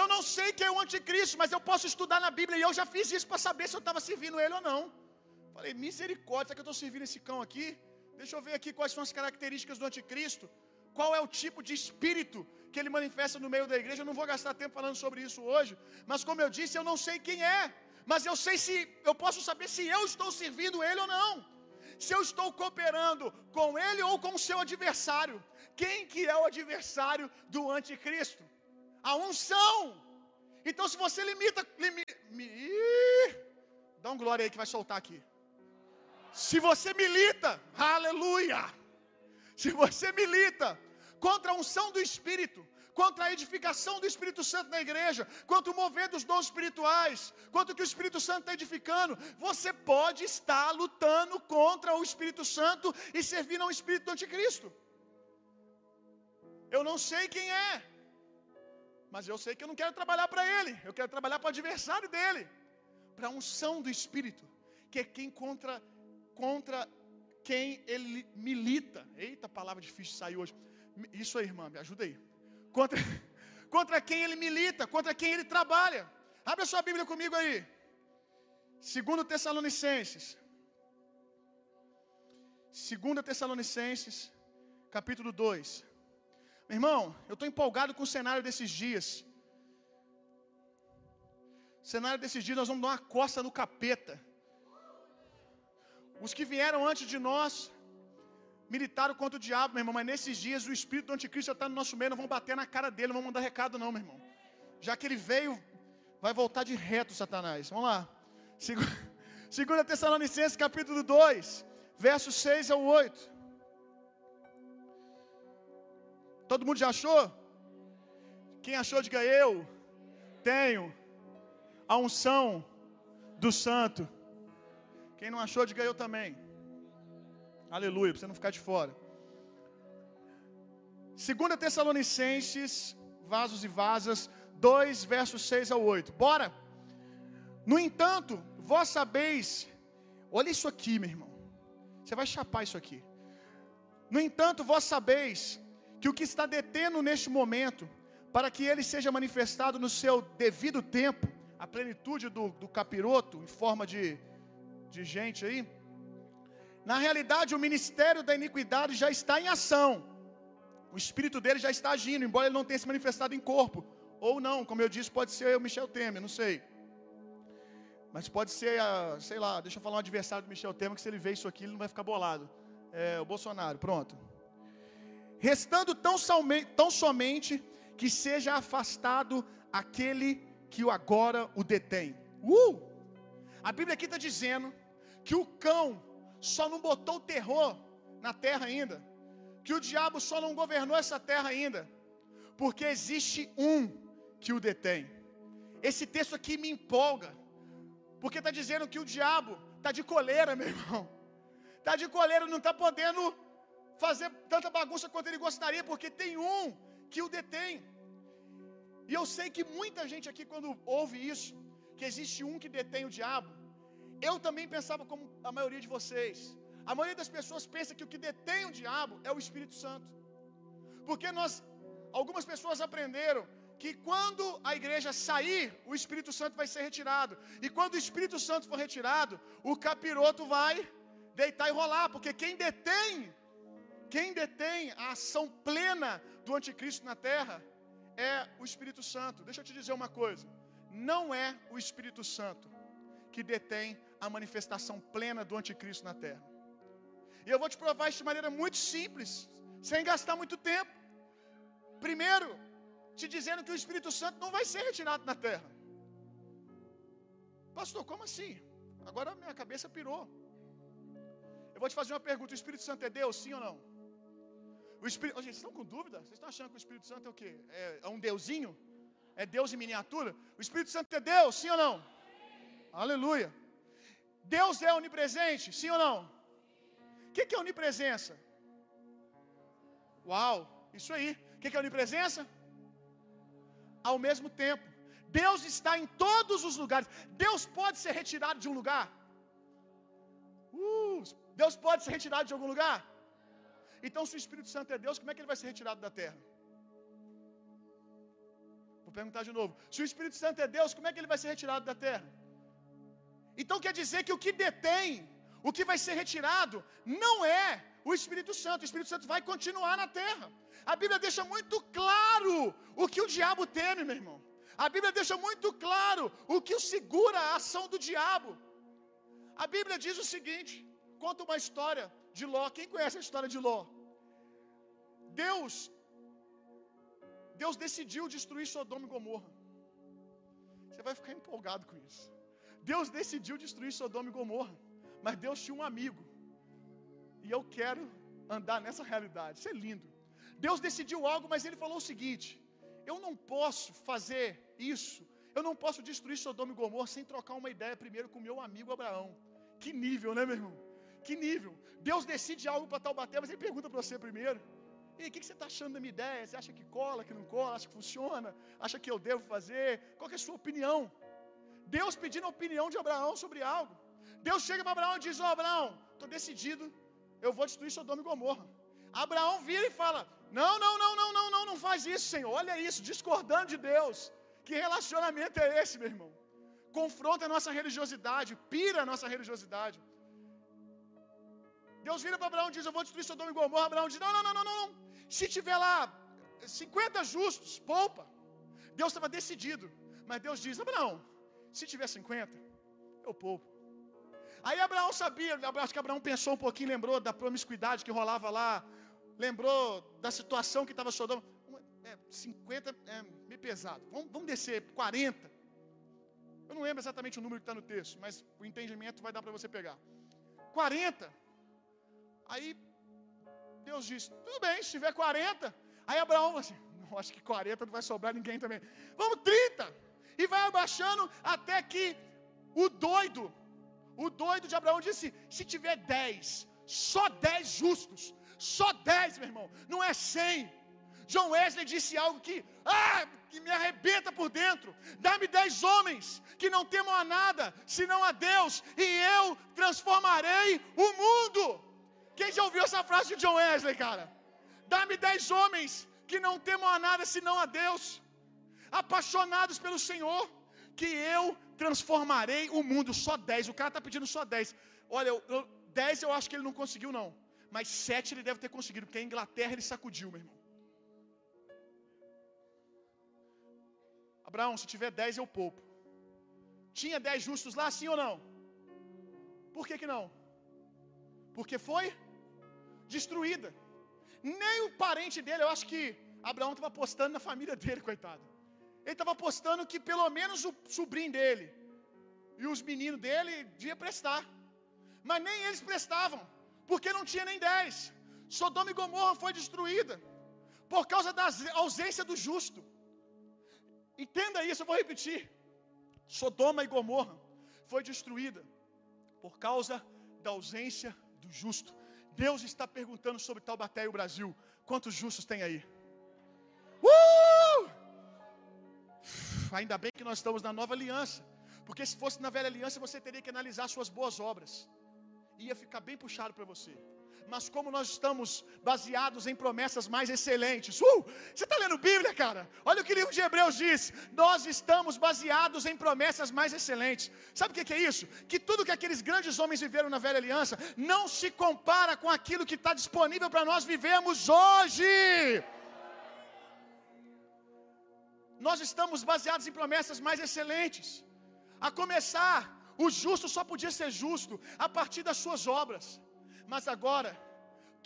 Eu não sei quem é o anticristo, mas eu posso estudar na Bíblia e eu já fiz isso para saber se eu estava servindo ele ou não. Falei, misericórdia, será que eu estou servindo esse cão aqui? Deixa eu ver aqui quais são as características do anticristo. Qual é o tipo de espírito que ele manifesta no meio da igreja? Eu não vou gastar tempo falando sobre isso hoje. Mas como eu disse, eu não sei quem é. Mas eu sei se eu posso saber se eu estou servindo ele ou não. Se eu estou cooperando com ele ou com o seu adversário. Quem que é o adversário do anticristo? A unção. Então se você limita, limita dá um glória aí que vai soltar aqui. Se você milita, aleluia. Se você milita contra a unção do Espírito, contra a edificação do Espírito Santo na igreja, contra o mover dos dons espirituais, contra o que o Espírito Santo está edificando, você pode estar lutando contra o Espírito Santo e servindo ao Espírito do Anticristo. Eu não sei quem é, mas eu sei que eu não quero trabalhar para ele, eu quero trabalhar para o adversário dele, para a unção do Espírito, que é quem contra, contra quem ele milita. Eita, palavra difícil de sair hoje. Isso aí, irmã, me ajuda aí. Contra, contra quem ele milita, contra quem ele trabalha. Abre a sua Bíblia comigo aí. Segundo Tessalonicenses. Segunda Tessalonicenses, capítulo 2. Meu irmão, eu estou empolgado com o cenário desses dias. O cenário desses dias nós vamos dar uma costa no capeta. Os que vieram antes de nós militaram contra o diabo, meu irmão, mas nesses dias o espírito do anticristo já está no nosso meio, não vão bater na cara dele, não vão mandar recado, não, meu irmão. Já que ele veio, vai voltar de reto, Satanás. Vamos lá. Segunda Tessalonicenses, capítulo 2, versos 6 ao 8. Todo mundo já achou? Quem achou, diga eu. Tenho a unção do santo. Quem não achou, diga eu também. Aleluia, para você não ficar de fora. Segunda Tessalonicenses, vasos e vasas, 2 versos 6 ao 8. Bora! No entanto, vós sabeis, olha isso aqui, meu irmão. Você vai chapar isso aqui. No entanto, vós sabeis que o que está detendo neste momento para que ele seja manifestado no seu devido tempo, a plenitude do, do capiroto, em forma de, de gente aí. Na realidade, o ministério da iniquidade já está em ação. O espírito dele já está agindo, embora ele não tenha se manifestado em corpo. Ou não, como eu disse, pode ser o Michel Temer, não sei. Mas pode ser, sei lá, deixa eu falar um adversário do Michel Temer, que se ele vê isso aqui, ele não vai ficar bolado. É, o Bolsonaro, pronto. Restando tão, somente, tão somente que seja afastado aquele que o agora o detém. Uh! A Bíblia aqui está dizendo que o cão só não botou terror na terra ainda, que o diabo só não governou essa terra ainda, porque existe um que o detém. Esse texto aqui me empolga, porque está dizendo que o diabo está de coleira, meu irmão. Está de coleira, não está podendo fazer tanta bagunça quanto ele gostaria, porque tem um que o detém. E eu sei que muita gente aqui, quando ouve isso, que existe um que detém o diabo, eu também pensava como a maioria de vocês. A maioria das pessoas pensa que o que detém o diabo é o Espírito Santo. Porque nós, algumas pessoas aprenderam que quando a igreja sair, o Espírito Santo vai ser retirado. E quando o Espírito Santo for retirado, o capiroto vai deitar e rolar, porque quem detém, quem detém a ação plena do anticristo na terra é o Espírito Santo. Deixa eu te dizer uma coisa: não é o Espírito Santo que detém a manifestação plena do anticristo na terra. E eu vou te provar isso de maneira muito simples, sem gastar muito tempo. Primeiro, te dizendo que o Espírito Santo não vai ser retirado na terra. Pastor, como assim? Agora minha cabeça pirou. Eu vou te fazer uma pergunta: o Espírito Santo é Deus, sim ou não? O Espírito, oh, gente, vocês estão com dúvida? Vocês estão achando que o Espírito Santo é o quê? É, é um deusinho? É Deus em miniatura? O Espírito Santo é Deus, sim ou não? Aleluia. Deus é onipresente, sim ou não? O que, que é onipresença? Uau, isso aí. O que, que é onipresença? Ao mesmo tempo. Deus está em todos os lugares. Deus pode ser retirado de um lugar? Uh, Deus pode ser retirado de algum lugar? Então, se o Espírito Santo é Deus, como é que ele vai ser retirado da terra? Vou perguntar de novo. Se o Espírito Santo é Deus, como é que ele vai ser retirado da terra? Então quer dizer que o que detém, o que vai ser retirado, não é o Espírito Santo. O Espírito Santo vai continuar na terra. A Bíblia deixa muito claro o que o diabo teme, meu irmão. A Bíblia deixa muito claro o que o segura a ação do diabo. A Bíblia diz o seguinte: conta uma história de Ló. Quem conhece a história de Ló? Deus, Deus decidiu destruir Sodoma e Gomorra. Você vai ficar empolgado com isso. Deus decidiu destruir Sodoma e Gomorra, mas Deus tinha um amigo. E eu quero andar nessa realidade. Isso é lindo. Deus decidiu algo, mas ele falou o seguinte: eu não posso fazer isso. Eu não posso destruir Sodoma e Gomorra sem trocar uma ideia primeiro com meu amigo Abraão. Que nível, né, meu irmão? Que nível. Deus decide algo para Taubaté, mas ele pergunta para você primeiro. E o que, que você está achando da minha ideia? Você acha que cola, que não cola? Acha que funciona? Acha que eu devo fazer? Qual é a sua opinião? Deus pedindo a opinião de Abraão sobre algo. Deus chega para Abraão e diz: Ó, oh, Abraão, estou decidido, eu vou destruir Sodoma e Gomorra. Abraão vira e fala: Não, não, não, não, não, não, não faz isso, Senhor. Olha isso, discordando de Deus. Que relacionamento é esse, meu irmão? Confronta a nossa religiosidade, pira a nossa religiosidade. Deus vira para Abraão e diz: Eu vou destruir Sodoma e Gomorra. Abraão diz: Não, não, não, não, não. Se tiver lá 50 justos, poupa. Deus estava decidido. Mas Deus diz: Abraão, se tiver 50, eu poupo. Aí Abraão sabia, acho que Abraão pensou um pouquinho, lembrou da promiscuidade que rolava lá, lembrou da situação que estava Sodoma. É, 50 é meio pesado. Vamos, vamos descer, 40. Eu não lembro exatamente o número que está no texto, mas o entendimento vai dar para você pegar. 40. Aí Deus disse: tudo bem, se tiver 40. Aí Abraão assim: não, acho que 40 não vai sobrar ninguém também. Vamos 30. E vai abaixando até que o doido, o doido de Abraão disse: se tiver 10, só 10 justos, só 10, meu irmão, não é 100. John Wesley disse algo que, ah, que me arrebenta por dentro. Dá-me dez homens que não temam a nada, senão a Deus, e eu transformarei o mundo. Quem já ouviu essa frase de John Wesley, cara? Dá-me dez homens que não temam a nada senão a Deus, apaixonados pelo Senhor, que eu transformarei o mundo. Só 10. O cara está pedindo só 10. Olha, eu, eu, 10 eu acho que ele não conseguiu, não. Mas 7 ele deve ter conseguido, porque a Inglaterra ele sacudiu, meu irmão. Abraão, se tiver 10 eu poupo. Tinha 10 justos lá, sim ou não? Por que, que não? Porque foi destruída. Nem o parente dele, eu acho que Abraão estava apostando na família dele, coitado. Ele estava apostando que pelo menos o sobrinho dele e os meninos dele devia prestar. Mas nem eles prestavam, porque não tinha nem dez. Sodoma e Gomorra foi destruída por causa da ausência do justo. Entenda isso, eu vou repetir. Sodoma e Gomorra foi destruída por causa da ausência do justo. Deus está perguntando sobre Taubaté e o Brasil: quantos justos tem aí? Uh! Ainda bem que nós estamos na nova aliança, porque se fosse na velha aliança você teria que analisar suas boas obras, ia ficar bem puxado para você mas como nós estamos baseados em promessas mais excelentes. Uh! Você está lendo Bíblia, cara? Olha o que o livro de Hebreus diz. Nós estamos baseados em promessas mais excelentes. Sabe o que é isso? Que tudo que aqueles grandes homens viveram na velha aliança não se compara com aquilo que está disponível para nós vivermos hoje. Nós estamos baseados em promessas mais excelentes. A começar, o justo só podia ser justo a partir das suas obras. Mas agora,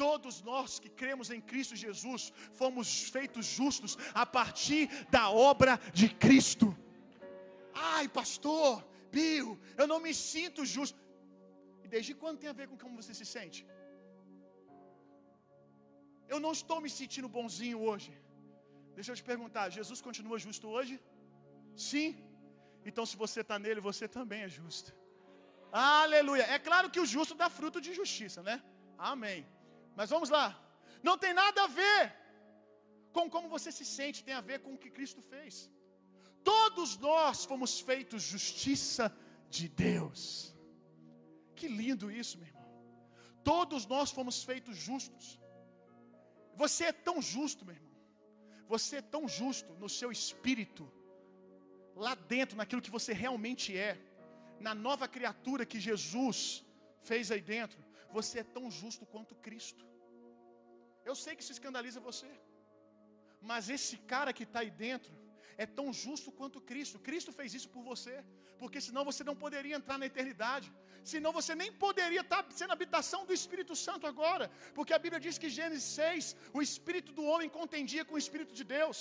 todos nós que cremos em Cristo Jesus fomos feitos justos a partir da obra de Cristo. Ai, pastor, Bio, eu não me sinto justo. Desde quando tem a ver com como você se sente? Eu não estou me sentindo bonzinho hoje. Deixa eu te perguntar: Jesus continua justo hoje? Sim. Então, se você está nele, você também é justo. Aleluia. É claro que o justo dá fruto de justiça, né? Amém. Mas vamos lá. Não tem nada a ver com como você se sente, tem a ver com o que Cristo fez. Todos nós fomos feitos justiça de Deus. Que lindo isso, meu irmão. Todos nós fomos feitos justos. Você é tão justo, meu irmão. Você é tão justo no seu espírito, lá dentro, naquilo que você realmente é na nova criatura que Jesus fez aí dentro, você é tão justo quanto Cristo. Eu sei que isso escandaliza você, mas esse cara que está aí dentro é tão justo quanto Cristo. Cristo fez isso por você, porque senão você não poderia entrar na eternidade, senão você nem poderia estar tá sendo habitação do Espírito Santo agora, porque a Bíblia diz que Gênesis 6, o espírito do homem contendia com o espírito de Deus.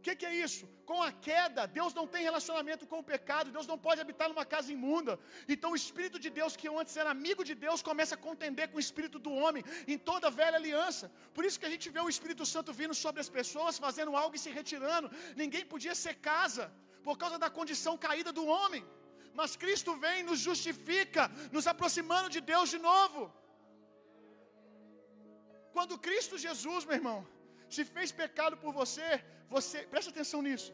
O que, que, é isso? Com a queda, Deus não tem relacionamento com o pecado, Deus não pode habitar numa casa imunda. Então, o Espírito de Deus, que antes era amigo de Deus, começa a contender com o Espírito do homem em toda a velha aliança. Por isso que a gente vê o Espírito Santo vindo sobre as pessoas, fazendo algo e se retirando. Ninguém podia ser casa, por causa da condição caída do homem. Mas Cristo vem, nos justifica, nos aproximando de Deus de novo. Quando Cristo Jesus, meu irmão, se fez pecado por você, você, presta atenção nisso.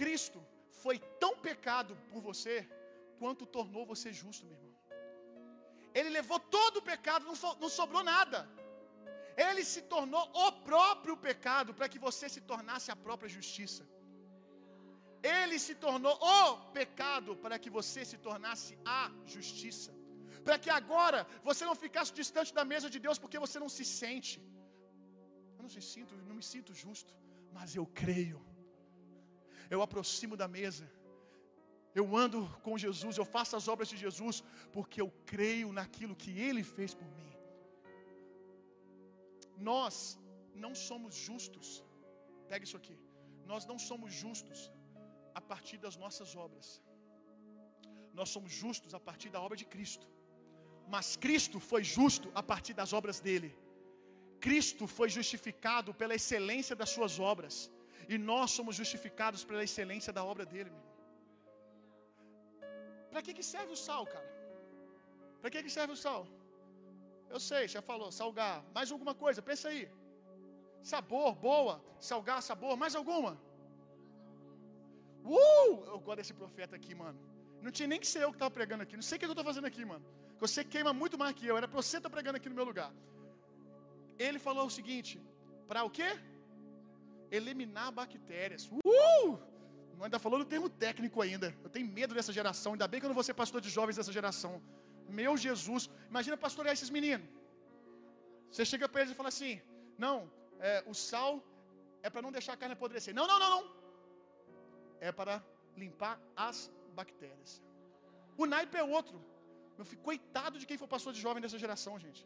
Cristo foi tão pecado por você quanto tornou você justo, meu irmão. Ele levou todo o pecado, não, so, não sobrou nada. Ele se tornou o próprio pecado para que você se tornasse a própria justiça. Ele se tornou o pecado para que você se tornasse a justiça. Para que agora você não ficasse distante da mesa de Deus porque você não se sente. Eu não, se sinto, não me sinto justo, mas eu creio. Eu aproximo da mesa. Eu ando com Jesus, eu faço as obras de Jesus, porque eu creio naquilo que Ele fez por mim. Nós não somos justos, pega isso aqui. Nós não somos justos a partir das nossas obras. Nós somos justos a partir da obra de Cristo. Mas Cristo foi justo a partir das obras dele. Cristo foi justificado pela excelência das suas obras. E nós somos justificados pela excelência da obra dele, Para que, que serve o sal, cara? Para que, que serve o sal? Eu sei, já falou, salgar. Mais alguma coisa, pensa aí. Sabor, boa. Salgar, sabor. Mais alguma? Uh! Eu gosto desse profeta aqui, mano. Não tinha nem que ser eu que estava pregando aqui. Não sei o que eu estou fazendo aqui, mano. Você queima muito mais que eu. Era para você estar tá pregando aqui no meu lugar. Ele falou o seguinte: para o quê? Eliminar bactérias. Uh! Não ainda falou no termo técnico ainda. Eu tenho medo dessa geração. Ainda bem que eu não vou ser pastor de jovens dessa geração. Meu Jesus. Imagina pastorear esses meninos. Você chega para eles e fala assim: Não, é, o sal é para não deixar a carne apodrecer. Não, não, não, não. É para limpar as bactérias. O naipe é outro. Meu filho, coitado de quem for pastor de jovem dessa geração, gente.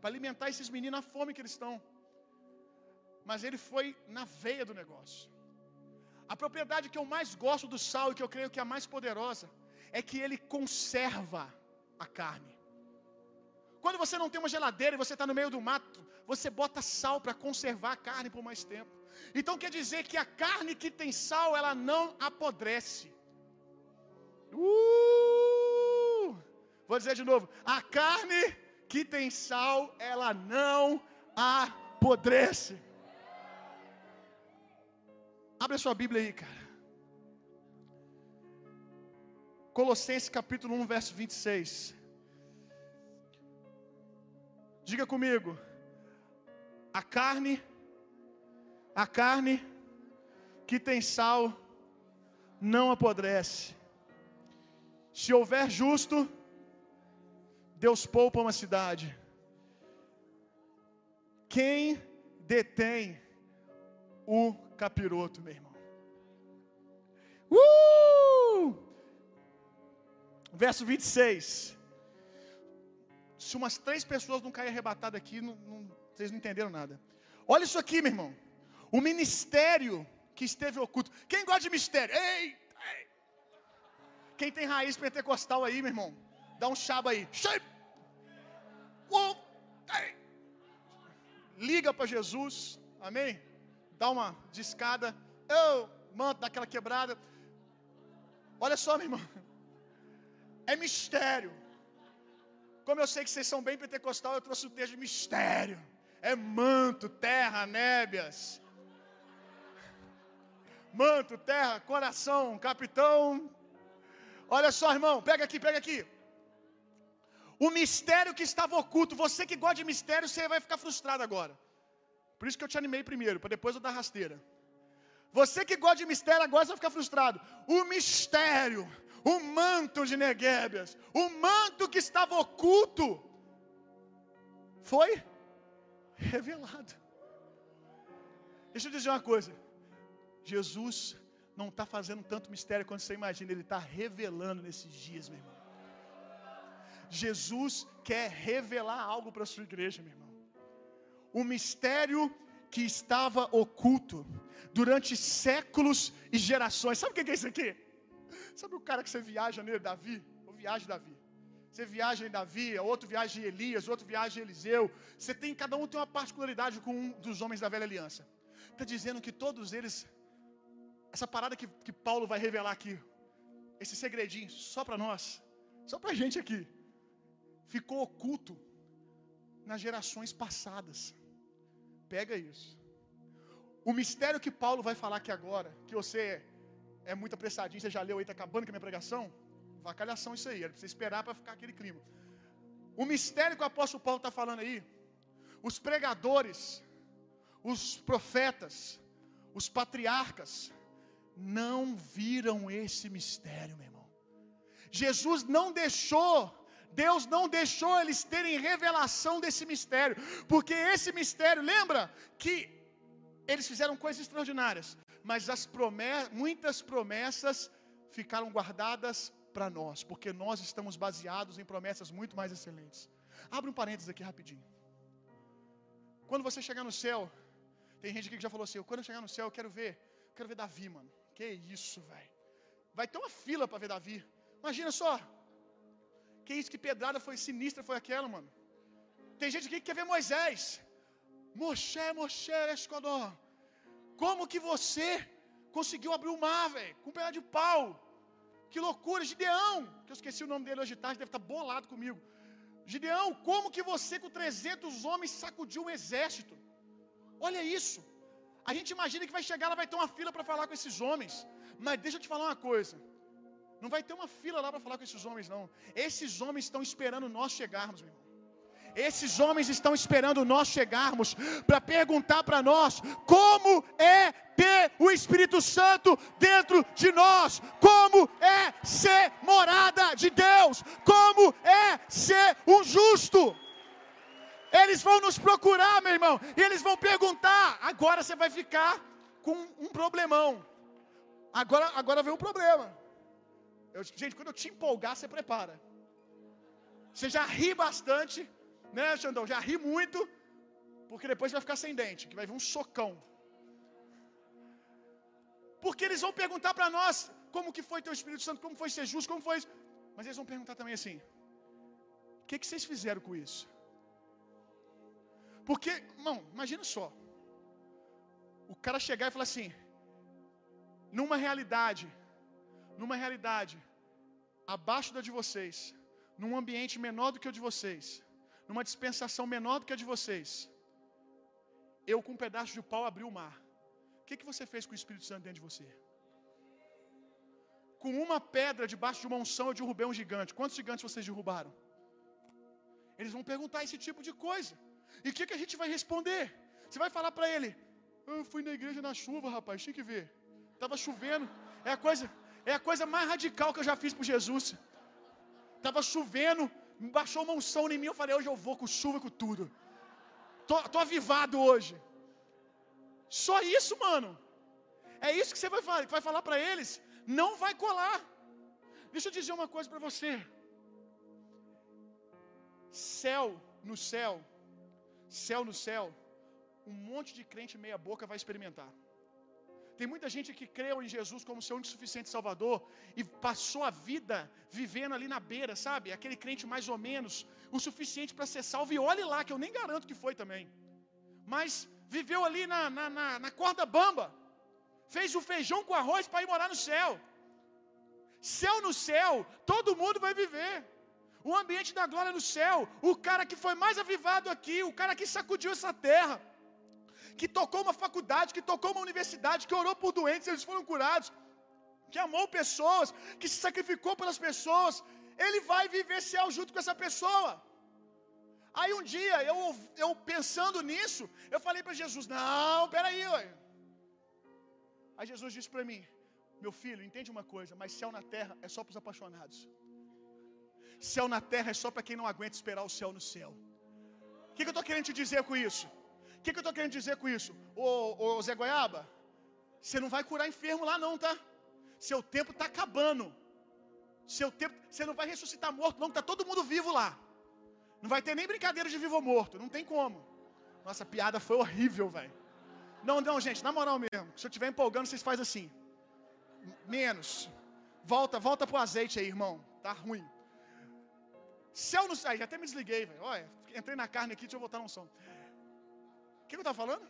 Para alimentar esses meninos a fome que eles estão. Mas ele foi na veia do negócio. A propriedade que eu mais gosto do sal e que eu creio que é a mais poderosa é que ele conserva a carne. Quando você não tem uma geladeira e você está no meio do mato, você bota sal para conservar a carne por mais tempo. Então quer dizer que a carne que tem sal, ela não apodrece. Uh! Vou dizer de novo: a carne que tem sal, ela não apodrece. Abre a sua Bíblia aí, cara. Colossenses capítulo 1, verso 26. Diga comigo. A carne, a carne que tem sal não apodrece. Se houver justo, Deus poupa uma cidade. Quem detém o capiroto, meu irmão? Uh! Verso 26. Se umas três pessoas não caírem arrebatadas aqui, não, não, vocês não entenderam nada. Olha isso aqui, meu irmão. O ministério que esteve oculto. Quem gosta de mistério? Ei, ei. Quem tem raiz pentecostal aí, meu irmão? Dá um chaba aí. Liga para Jesus. Amém? Dá uma discada. Eu, manto, dá aquela quebrada. Olha só, meu irmão. É mistério. Como eu sei que vocês são bem pentecostal, eu trouxe o texto de mistério. É manto, terra, nébias. Manto, terra, coração, capitão. Olha só, irmão, pega aqui, pega aqui. O mistério que estava oculto, você que gosta de mistério, você vai ficar frustrado agora. Por isso que eu te animei primeiro, para depois eu dar rasteira. Você que gosta de mistério, agora você vai ficar frustrado. O mistério, o manto de Neguébias, o manto que estava oculto, foi revelado. Deixa eu dizer uma coisa: Jesus não está fazendo tanto mistério quanto você imagina, Ele está revelando nesses dias, meu irmão. Jesus quer revelar algo para a sua igreja, meu irmão. O mistério que estava oculto durante séculos e gerações. Sabe o que é isso aqui? Sabe o cara que você viaja nele, Davi? Ou viaja Davi? Você viaja em Davi, outro viaja em Elias, outro viaja em Eliseu. Você tem, cada um tem uma particularidade com um dos homens da velha aliança. Está dizendo que todos eles, essa parada que, que Paulo vai revelar aqui, esse segredinho, só para nós, só para a gente aqui, ficou oculto nas gerações passadas. Pega isso. O mistério que Paulo vai falar aqui agora, que você é muito apressadinho, você já leu aí, está acabando com a minha pregação? Vacalhação isso aí, era para você esperar para ficar aquele clima. O mistério que o apóstolo Paulo está falando aí, os pregadores, os profetas, os patriarcas, não viram esse mistério, meu irmão. Jesus não deixou, Deus não deixou eles terem revelação desse mistério, porque esse mistério, lembra que eles fizeram coisas extraordinárias, mas as promessas, muitas promessas ficaram guardadas para nós, porque nós estamos baseados em promessas muito mais excelentes. Abre um parênteses aqui rapidinho. Quando você chegar no céu, tem gente aqui que já falou assim: quando eu chegar no céu, eu quero ver, eu quero ver Davi, mano. Que isso, velho. Vai ter uma fila para ver Davi. Imagina só. Que isso, que pedrada foi sinistra foi aquela, mano. Tem gente aqui que quer ver Moisés. Moshe, Moshe, Escodó. Como que você conseguiu abrir o mar, velho? Com um pedaço de pau. Que loucura, Gideão. Que eu esqueci o nome dele hoje de tarde, deve estar bolado comigo. Gideão, como que você com 300 homens sacudiu um exército? Olha isso. A gente imagina que vai chegar, ela vai ter uma fila para falar com esses homens. Mas deixa eu te falar uma coisa. Não vai ter uma fila lá para falar com esses homens, não. Esses homens estão esperando nós chegarmos, meu irmão. Esses homens estão esperando nós chegarmos para perguntar para nós como é ter o Espírito Santo dentro de nós, como é ser morada de Deus, como é ser um justo. Eles vão nos procurar, meu irmão, e eles vão perguntar. Agora você vai ficar com um problemão. Agora, agora vem um problema. Eu, gente, quando eu te empolgar, você prepara. Você já ri bastante, né, Xandão? Já ri muito, porque depois vai ficar sem dente, que vai vir um socão. Porque eles vão perguntar para nós como que foi teu Espírito Santo, como foi ser justo, como foi isso. Mas eles vão perguntar também assim: o que, que vocês fizeram com isso? Porque, irmão, imagina só. O cara chegar e falar assim, numa realidade, numa realidade abaixo da de vocês, num ambiente menor do que o de vocês, numa dispensação menor do que a de vocês, eu com um pedaço de pau abri o mar. O que, que você fez com o Espírito Santo dentro de você? Com uma pedra debaixo de uma unção eu derrubei um gigante. Quantos gigantes vocês derrubaram? Eles vão perguntar esse tipo de coisa. E o que, que a gente vai responder? Você vai falar para ele: Eu fui na igreja na chuva, rapaz, tinha que ver. Tava chovendo. É a coisa, é a coisa mais radical que eu já fiz por Jesus. Tava chovendo, baixou uma unção em mim, eu falei: Hoje eu vou com chuva e com tudo. Tô, tô avivado hoje. Só isso, mano. É isso que você vai, vai falar para eles. Não vai colar. Deixa eu dizer uma coisa para você. Céu no céu céu no céu, um monte de crente meia boca vai experimentar. Tem muita gente que creu em Jesus como seu único suficiente Salvador e passou a vida vivendo ali na beira, sabe? Aquele crente mais ou menos, o suficiente para ser salvo. E olhe lá, que eu nem garanto que foi também. Mas viveu ali na, na, na, na corda bamba, fez o feijão com arroz para ir morar no céu. Céu no céu, todo mundo vai viver o ambiente da glória no céu, o cara que foi mais avivado aqui, o cara que sacudiu essa terra, que tocou uma faculdade, que tocou uma universidade, que orou por doentes, eles foram curados, que amou pessoas, que se sacrificou pelas pessoas, ele vai viver céu junto com essa pessoa. Aí um dia, eu, eu pensando nisso, eu falei para Jesus: Não, peraí, ué. Aí Jesus disse para mim: Meu filho, entende uma coisa, mas céu na terra é só para os apaixonados. Céu na terra é só para quem não aguenta esperar o céu no céu. O que, que eu estou querendo te dizer com isso? O que, que eu estou querendo dizer com isso? Ô, ô Zé Goiaba, você não vai curar enfermo lá não, tá? Seu tempo está acabando. Seu tempo, você não vai ressuscitar morto, não, tá todo mundo vivo lá. Não vai ter nem brincadeira de vivo ou morto, não tem como. Nossa, piada foi horrível, velho. Não, não, gente, na moral mesmo. Se eu estiver empolgando, vocês fazem assim. Menos. Volta, volta pro azeite aí, irmão. Tá ruim. Céu no céu. Já até me desliguei, velho. Olha, entrei na carne aqui, deixa eu voltar no som. O que eu estava falando?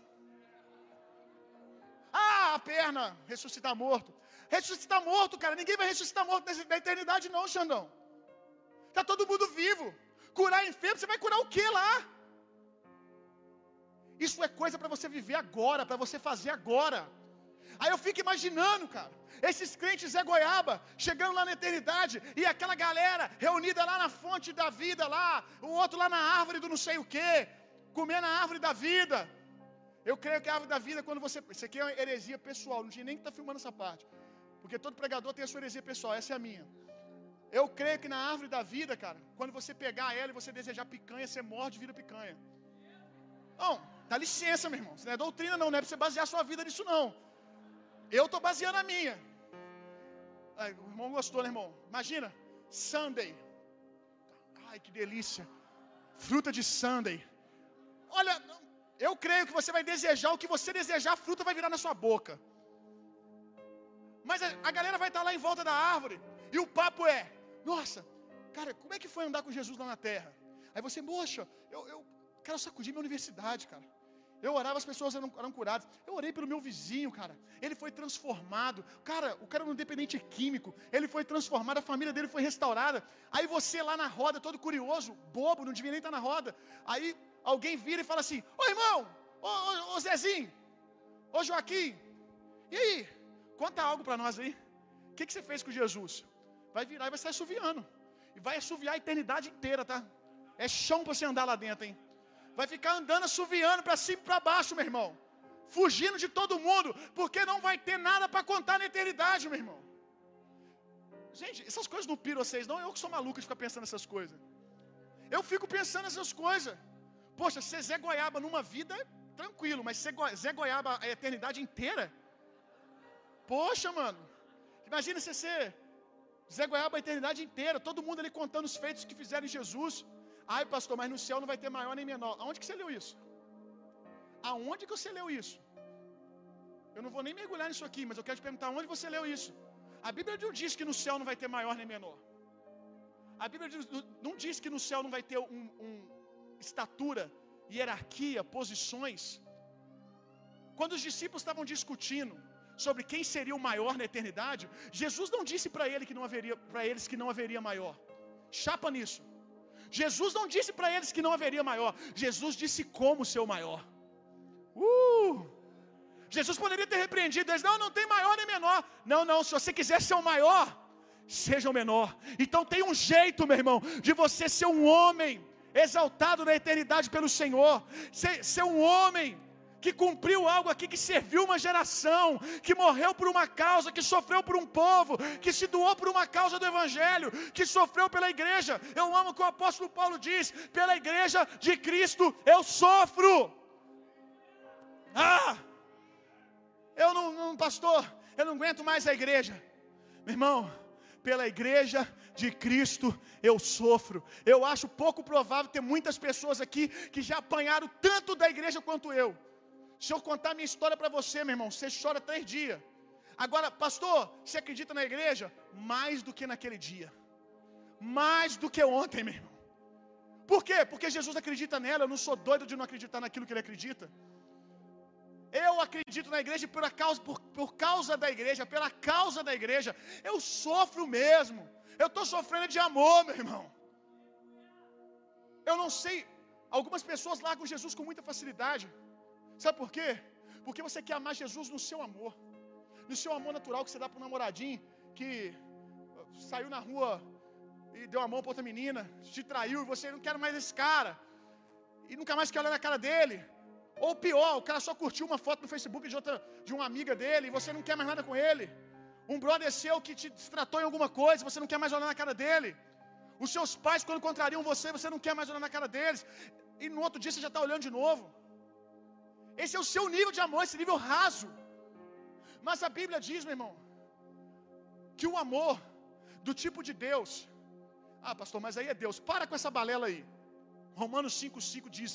Ah, a perna, ressuscitar morto. Ressuscitar morto, cara. Ninguém vai ressuscitar morto na eternidade, não, Xandão. Tá todo mundo vivo. Curar enfermo, você vai curar o que lá? Isso é coisa para você viver agora, para você fazer agora. Aí eu fico imaginando, cara, esses crentes Zé Goiaba chegando lá na eternidade e aquela galera reunida lá na fonte da vida, lá, o outro lá na árvore do não sei o que, comendo a árvore da vida. Eu creio que a árvore da vida, quando você. Isso aqui é uma heresia pessoal, não tinha nem que estar tá filmando essa parte. Porque todo pregador tem a sua heresia pessoal, essa é a minha. Eu creio que na árvore da vida, cara, quando você pegar ela e você desejar picanha, você morde e vira picanha. Não, dá licença, meu irmão. Isso não é doutrina, não, não é pra você basear a sua vida nisso, não. Eu estou baseando a minha. Ai, o irmão gostou, né, irmão? Imagina, Sunday. Ai, que delícia. Fruta de Sunday. Olha, eu creio que você vai desejar o que você desejar, a fruta vai virar na sua boca. Mas a, a galera vai estar lá em volta da árvore. E o papo é: Nossa, cara, como é que foi andar com Jesus lá na terra? Aí você, moxa, eu, eu quero sacudir minha universidade, cara. Eu orava, as pessoas eram, eram curadas. Eu orei pelo meu vizinho, cara. Ele foi transformado. Cara, o cara era um dependente químico. Ele foi transformado, a família dele foi restaurada. Aí você lá na roda, todo curioso, bobo, não devia nem estar na roda. Aí alguém vira e fala assim: Ô irmão, ô, ô, ô Zezinho, ô Joaquim, e aí? Conta algo para nós aí. O que, que você fez com Jesus? Vai virar e vai sair assoviando. E vai assoviar a eternidade inteira, tá? É chão para você andar lá dentro, hein? Vai ficar andando assoviando para cima e para baixo, meu irmão. Fugindo de todo mundo, porque não vai ter nada para contar na eternidade, meu irmão. Gente, essas coisas não piram vocês, não. Eu que sou maluco de ficar pensando nessas coisas. Eu fico pensando nessas coisas. Poxa, ser Zé Goiaba numa vida é tranquilo, mas ser Zé Goiaba a eternidade inteira? Poxa, mano. Imagina você ser Zé Goiaba a eternidade inteira, todo mundo ali contando os feitos que fizeram em Jesus. Ai, pastor, mas no céu não vai ter maior nem menor. Aonde que você leu isso? Aonde que você leu isso? Eu não vou nem mergulhar nisso aqui, mas eu quero te perguntar onde você leu isso. A Bíblia não diz que no céu não vai ter maior nem menor. A Bíblia não diz que no céu não vai ter um, um estatura, hierarquia, posições. Quando os discípulos estavam discutindo sobre quem seria o maior na eternidade, Jesus não disse para ele que não haveria para eles que não haveria maior. Chapa nisso. Jesus não disse para eles que não haveria maior. Jesus disse como ser o maior. Uh! Jesus poderia ter repreendido eles, não, não tem maior nem menor. Não, não, se você quiser ser o maior, seja o menor. Então tem um jeito, meu irmão, de você ser um homem exaltado na eternidade pelo Senhor, ser, ser um homem que cumpriu algo aqui, que serviu uma geração, que morreu por uma causa, que sofreu por um povo, que se doou por uma causa do Evangelho, que sofreu pela igreja. Eu amo o que o apóstolo Paulo diz: pela igreja de Cristo eu sofro. Ah! Eu não, não, pastor, eu não aguento mais a igreja. Meu irmão, pela igreja de Cristo eu sofro. Eu acho pouco provável ter muitas pessoas aqui que já apanharam tanto da igreja quanto eu. Se eu contar minha história para você, meu irmão, você chora três dias. Agora, pastor, você acredita na igreja? Mais do que naquele dia. Mais do que ontem, meu irmão. Por quê? Porque Jesus acredita nela. Eu não sou doido de não acreditar naquilo que ele acredita. Eu acredito na igreja por causa, por, por causa da igreja, pela causa da igreja. Eu sofro mesmo. Eu estou sofrendo de amor, meu irmão. Eu não sei. Algumas pessoas largam Jesus com muita facilidade. Sabe por quê? Porque você quer amar Jesus no seu amor. No seu amor natural que você dá para um namoradinho que uh, saiu na rua e deu a mão para outra menina, te traiu e você não quer mais esse cara. E nunca mais quer olhar na cara dele. Ou pior, o cara só curtiu uma foto no Facebook de outra de uma amiga dele e você não quer mais nada com ele. Um brother seu que te distratou em alguma coisa, você não quer mais olhar na cara dele. Os seus pais, quando encontrariam você, você não quer mais olhar na cara deles. E no outro dia você já está olhando de novo. Esse é o seu nível de amor, esse nível raso. Mas a Bíblia diz, meu irmão, que o amor do tipo de Deus. Ah, pastor, mas aí é Deus. Para com essa balela aí. Romanos 5,5 diz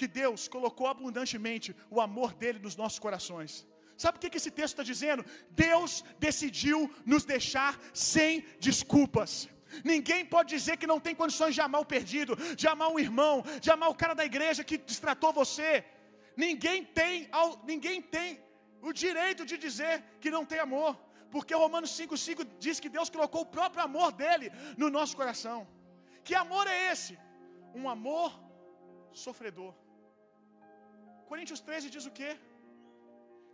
que Deus colocou abundantemente o amor dele nos nossos corações. Sabe o que esse texto está dizendo? Deus decidiu nos deixar sem desculpas. Ninguém pode dizer que não tem condições de amar o perdido, de amar um irmão, de amar o cara da igreja que distratou você. Ninguém tem, ninguém tem o direito de dizer que não tem amor, porque Romanos 5,5 diz que Deus colocou o próprio amor dele no nosso coração. Que amor é esse? Um amor sofredor. Coríntios 13 diz o quê?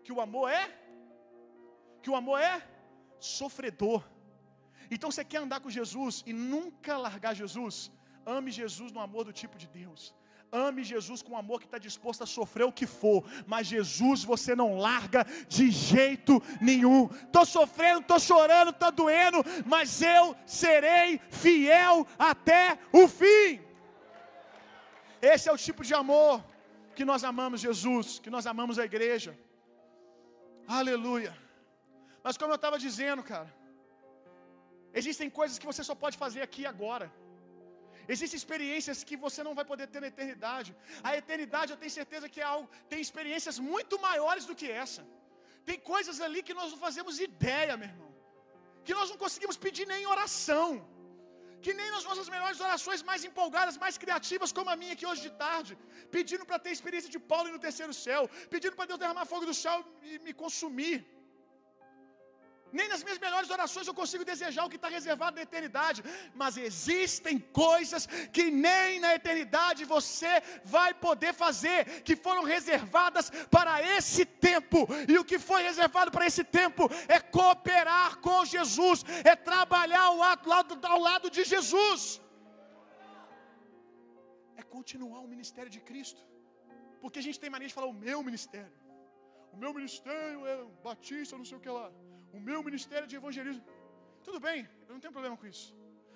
Que o amor é que o amor é sofredor. Então você quer andar com Jesus e nunca largar Jesus? Ame Jesus no amor do tipo de Deus. Ame Jesus com amor que está disposto a sofrer o que for, mas Jesus você não larga de jeito nenhum. Estou sofrendo, estou chorando, está doendo, mas eu serei fiel até o fim. Esse é o tipo de amor que nós amamos Jesus, que nós amamos a igreja. Aleluia. Mas como eu estava dizendo, cara, existem coisas que você só pode fazer aqui agora. Existem experiências que você não vai poder ter na eternidade. A eternidade, eu tenho certeza que é algo, tem experiências muito maiores do que essa. Tem coisas ali que nós não fazemos ideia, meu irmão. Que nós não conseguimos pedir nem oração. Que nem nas nossas melhores orações mais empolgadas, mais criativas, como a minha aqui hoje de tarde, pedindo para ter experiência de Paulo no terceiro céu, pedindo para Deus derramar fogo do céu e me consumir. Nem nas minhas melhores orações eu consigo desejar o que está reservado na eternidade. Mas existem coisas que nem na eternidade você vai poder fazer, que foram reservadas para esse tempo. E o que foi reservado para esse tempo é cooperar com Jesus, é trabalhar ao lado, ao lado de Jesus. é continuar o ministério de Cristo. Porque a gente tem mania de falar o meu ministério. O meu ministério é batista, não sei o que lá. O meu ministério de evangelismo. Tudo bem, eu não tenho problema com isso.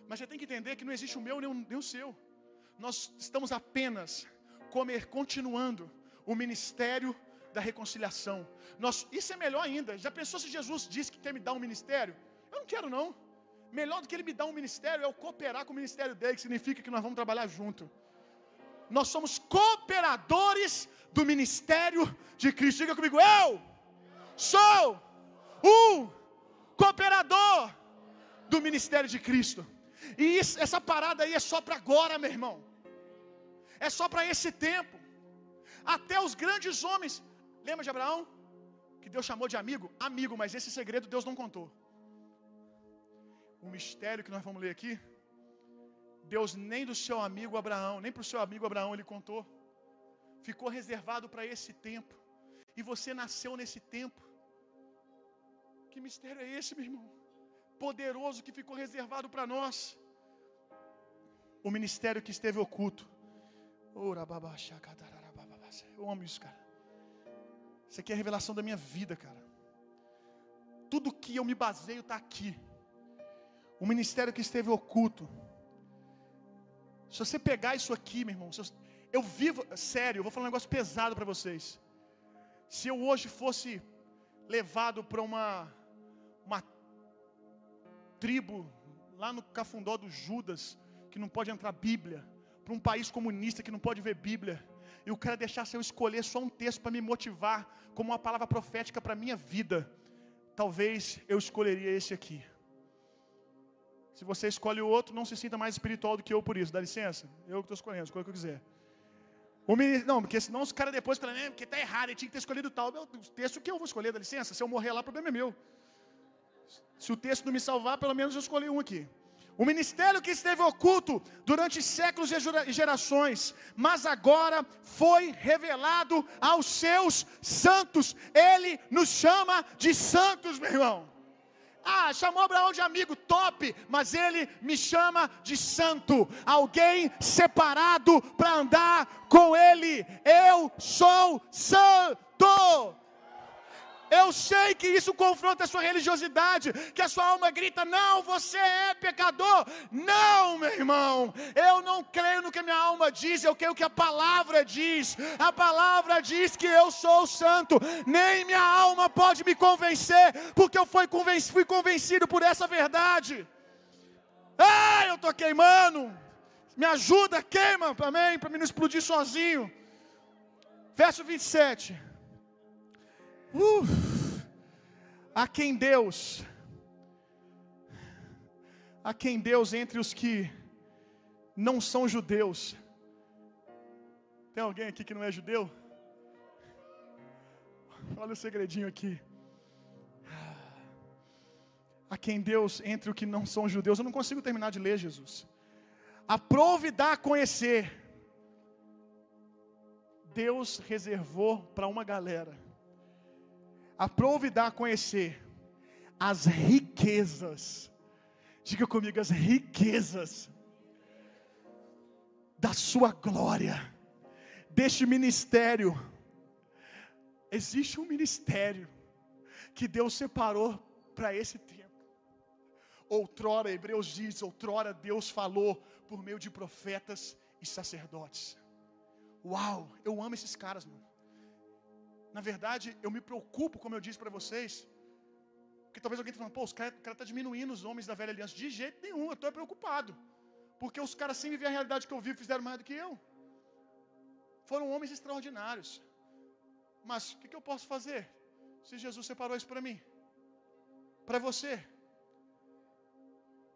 Mas você tem que entender que não existe o meu nem o, nem o seu. Nós estamos apenas comer, continuando o ministério da reconciliação. Nós, isso é melhor ainda. Já pensou se Jesus disse que quer me dar um ministério? Eu não quero não. Melhor do que ele me dar um ministério é eu cooperar com o ministério dele, que significa que nós vamos trabalhar junto. Nós somos cooperadores do ministério de Cristo. Diga comigo, eu sou um cooperador do ministério de Cristo. E isso, essa parada aí é só para agora, meu irmão. É só para esse tempo. Até os grandes homens. Lembra de Abraão? Que Deus chamou de amigo? Amigo, mas esse segredo Deus não contou. O mistério que nós vamos ler aqui, Deus nem do seu amigo Abraão, nem para o seu amigo Abraão ele contou. Ficou reservado para esse tempo. E você nasceu nesse tempo. Que mistério é esse, meu irmão? Poderoso que ficou reservado para nós. O ministério que esteve oculto. Eu amo isso, cara. Isso aqui é a revelação da minha vida, cara. Tudo que eu me baseio está aqui. O ministério que esteve oculto. Se você pegar isso aqui, meu irmão, eu vivo, sério, eu vou falar um negócio pesado para vocês. Se eu hoje fosse levado para uma uma tribo lá no cafundó do Judas, que não pode entrar Bíblia, para um país comunista que não pode ver Bíblia, e o cara deixasse eu escolher só um texto para me motivar, como uma palavra profética para minha vida, talvez eu escolheria esse aqui. Se você escolhe o outro, não se sinta mais espiritual do que eu por isso. Dá licença? Eu que estou escolhendo, escolha o que eu quiser. O ministro, não, porque senão os caras depois falam, porque está errado, ele tinha que ter escolhido tal. O texto que eu vou escolher, dá licença? Se eu morrer lá, o problema é meu. Se o texto não me salvar, pelo menos eu escolhi um aqui. O ministério que esteve oculto durante séculos e gerações, mas agora foi revelado aos seus santos. Ele nos chama de santos, meu irmão. Ah, chamou Abraão de amigo, top, mas ele me chama de santo, alguém separado para andar com ele. Eu sou santo. Eu sei que isso confronta a sua religiosidade, que a sua alma grita: não, você é pecador. Não, meu irmão, eu não creio no que minha alma diz, eu creio que a palavra diz. A palavra diz que eu sou santo, nem minha alma pode me convencer, porque eu fui convencido, fui convencido por essa verdade. Ah, eu estou queimando. Me ajuda, queima, amém, para mim não explodir sozinho. Verso 27. Uh, a quem Deus, a quem Deus entre os que não são judeus. Tem alguém aqui que não é judeu? Olha o segredinho aqui. A quem Deus entre os que não são judeus. Eu não consigo terminar de ler, Jesus. Aprove a conhecer. Deus reservou para uma galera aprove dar a conhecer as riquezas. Diga comigo, as riquezas da sua glória, deste ministério. Existe um ministério que Deus separou para esse tempo. Outrora, Hebreus diz, outrora Deus falou por meio de profetas e sacerdotes. Uau, eu amo esses caras, mano. Na verdade, eu me preocupo, como eu disse para vocês, porque talvez alguém esteja falando, pô, o cara está diminuindo os homens da velha aliança. De jeito nenhum, eu estou preocupado. Porque os caras, sem viver a realidade que eu vivo, fizeram mais do que eu. Foram homens extraordinários. Mas o que, que eu posso fazer? Se Jesus separou isso para mim, para você.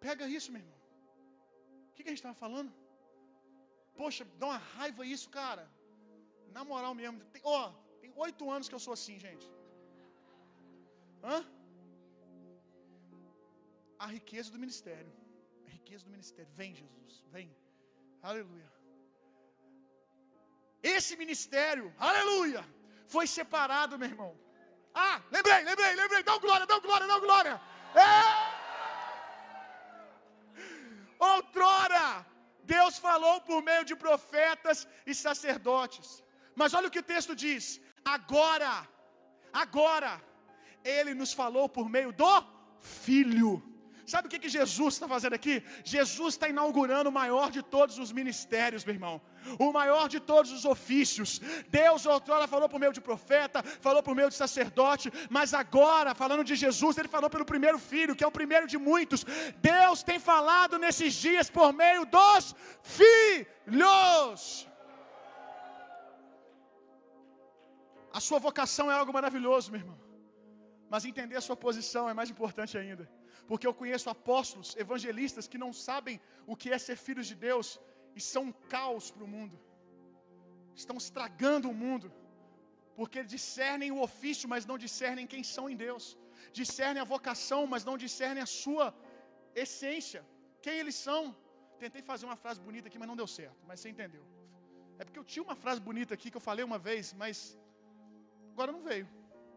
Pega isso, meu irmão. O que, que a gente estava falando? Poxa, dá uma raiva isso, cara. Na moral mesmo. Ó, oh, tem oito anos que eu sou assim, gente. Hã? A riqueza do ministério. A riqueza do ministério. Vem, Jesus. Vem. Aleluia. Esse ministério, aleluia, foi separado, meu irmão. Ah, lembrei, lembrei, lembrei. Dá glória, dá glória, dá glória. É! Outrora, Deus falou por meio de profetas e sacerdotes. Mas olha o que o texto diz: agora, agora, Ele nos falou por meio do Filho. Sabe o que, que Jesus está fazendo aqui? Jesus está inaugurando o maior de todos os ministérios, meu irmão. O maior de todos os ofícios. Deus outrora falou por meio de profeta, falou por meio de sacerdote, mas agora, falando de Jesus, ele falou pelo primeiro filho, que é o primeiro de muitos. Deus tem falado nesses dias por meio dos filhos. A sua vocação é algo maravilhoso, meu irmão. Mas entender a sua posição é mais importante ainda. Porque eu conheço apóstolos, evangelistas que não sabem o que é ser filhos de Deus e são um caos para o mundo. Estão estragando o mundo. Porque discernem o ofício, mas não discernem quem são em Deus. Discernem a vocação, mas não discernem a sua essência. Quem eles são. Tentei fazer uma frase bonita aqui, mas não deu certo. Mas você entendeu. É porque eu tinha uma frase bonita aqui que eu falei uma vez, mas agora não veio.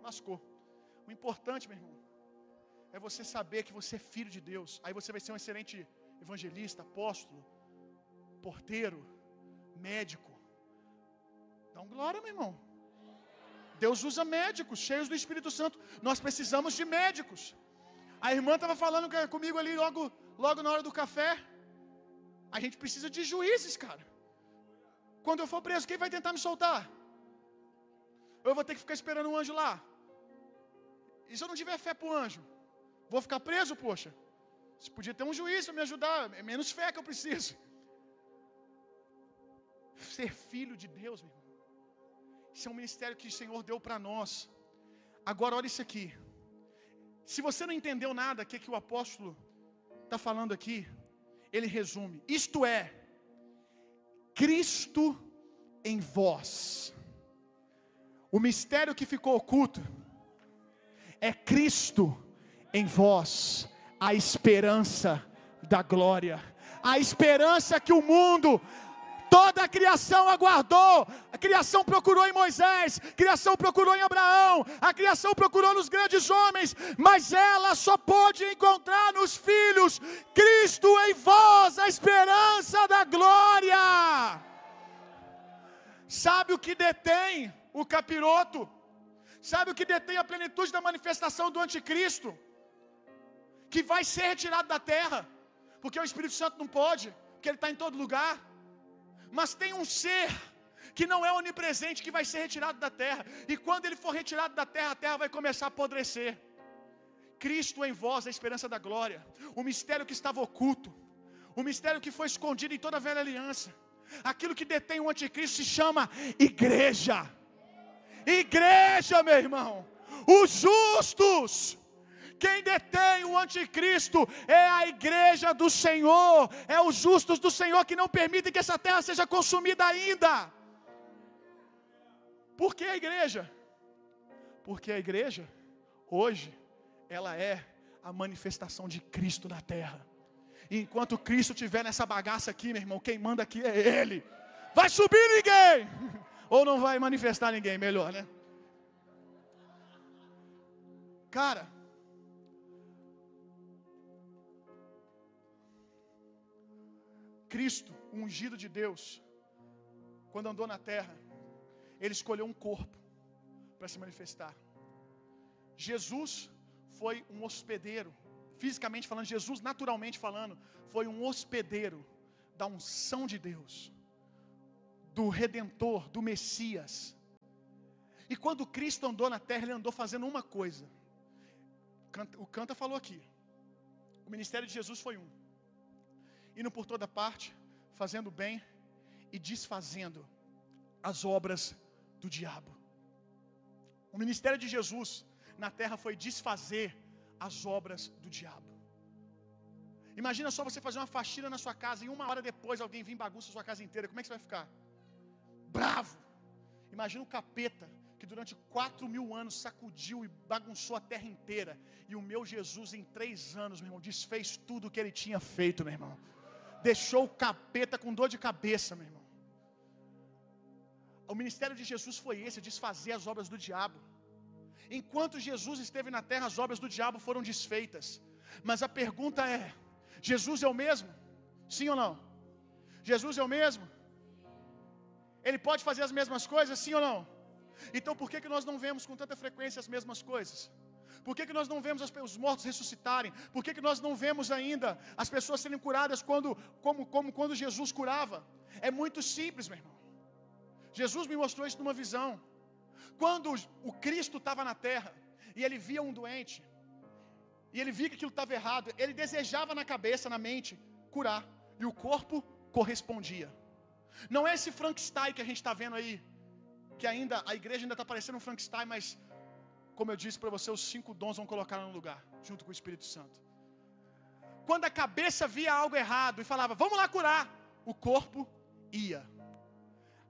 Lascou. O importante, meu irmão, é você saber que você é filho de Deus. Aí você vai ser um excelente evangelista, apóstolo, porteiro, médico. Dá um glória, meu irmão. Deus usa médicos, cheios do Espírito Santo. Nós precisamos de médicos. A irmã estava falando comigo ali logo, logo na hora do café. A gente precisa de juízes, cara. Quando eu for preso, quem vai tentar me soltar? Ou eu vou ter que ficar esperando um anjo lá? E se eu não tiver fé para o anjo? Vou ficar preso, poxa. Você podia ter um juiz para me ajudar. É menos fé que eu preciso. Ser filho de Deus, meu irmão. Isso é um ministério que o Senhor deu para nós. Agora, olha isso aqui. Se você não entendeu nada, o que, que o apóstolo está falando aqui, ele resume: isto é, Cristo em vós. O mistério que ficou oculto é Cristo em vós a esperança da glória, a esperança que o mundo, toda a criação aguardou. A criação procurou em Moisés, a criação procurou em Abraão, a criação procurou nos grandes homens, mas ela só pôde encontrar nos filhos Cristo em vós, a esperança da glória. Sabe o que detém o capiroto? Sabe o que detém a plenitude da manifestação do anticristo? que vai ser retirado da terra, porque o Espírito Santo não pode, porque ele está em todo lugar. Mas tem um ser que não é onipresente, que vai ser retirado da terra, e quando ele for retirado da terra, a terra vai começar a apodrecer. Cristo em vós, a esperança da glória, o mistério que estava oculto, o mistério que foi escondido em toda a velha aliança, aquilo que detém o anticristo se chama igreja. Igreja, meu irmão, os justos quem detém o anticristo é a igreja do Senhor, é os justos do Senhor que não permitem que essa terra seja consumida ainda. Por que a igreja? Porque a igreja, hoje, ela é a manifestação de Cristo na terra. E enquanto Cristo estiver nessa bagaça aqui, meu irmão, quem manda aqui é Ele. Vai subir ninguém! Ou não vai manifestar ninguém, melhor, né? Cara, Cristo, ungido de Deus, quando andou na terra, ele escolheu um corpo para se manifestar. Jesus foi um hospedeiro, fisicamente falando, Jesus, naturalmente falando, foi um hospedeiro da unção de Deus, do Redentor, do Messias. E quando Cristo andou na terra, ele andou fazendo uma coisa. O Canta falou aqui. O ministério de Jesus foi um indo por toda parte, fazendo bem e desfazendo as obras do diabo. O ministério de Jesus na terra foi desfazer as obras do diabo. Imagina só você fazer uma faxina na sua casa e uma hora depois alguém vir bagunça a sua casa inteira. Como é que você vai ficar? Bravo. Imagina o capeta que durante quatro mil anos sacudiu e bagunçou a terra inteira. E o meu Jesus, em três anos, meu irmão, desfez tudo o que ele tinha feito, meu irmão deixou o capeta com dor de cabeça, meu irmão. O ministério de Jesus foi esse, desfazer as obras do diabo. Enquanto Jesus esteve na terra, as obras do diabo foram desfeitas. Mas a pergunta é: Jesus é o mesmo? Sim ou não? Jesus é o mesmo? Ele pode fazer as mesmas coisas, sim ou não? Então por que, que nós não vemos com tanta frequência as mesmas coisas? Por que, que nós não vemos os mortos ressuscitarem? Por que, que nós não vemos ainda as pessoas serem curadas quando, como, como quando Jesus curava? É muito simples, meu irmão. Jesus me mostrou isso numa visão. Quando o Cristo estava na terra e ele via um doente, e ele via que aquilo estava errado, ele desejava na cabeça, na mente, curar, e o corpo correspondia. Não é esse Frankenstein que a gente está vendo aí, que ainda a igreja ainda está parecendo um Frankenstein, mas como eu disse para você, os cinco dons vão colocar no lugar, junto com o Espírito Santo. Quando a cabeça via algo errado e falava, vamos lá curar, o corpo ia.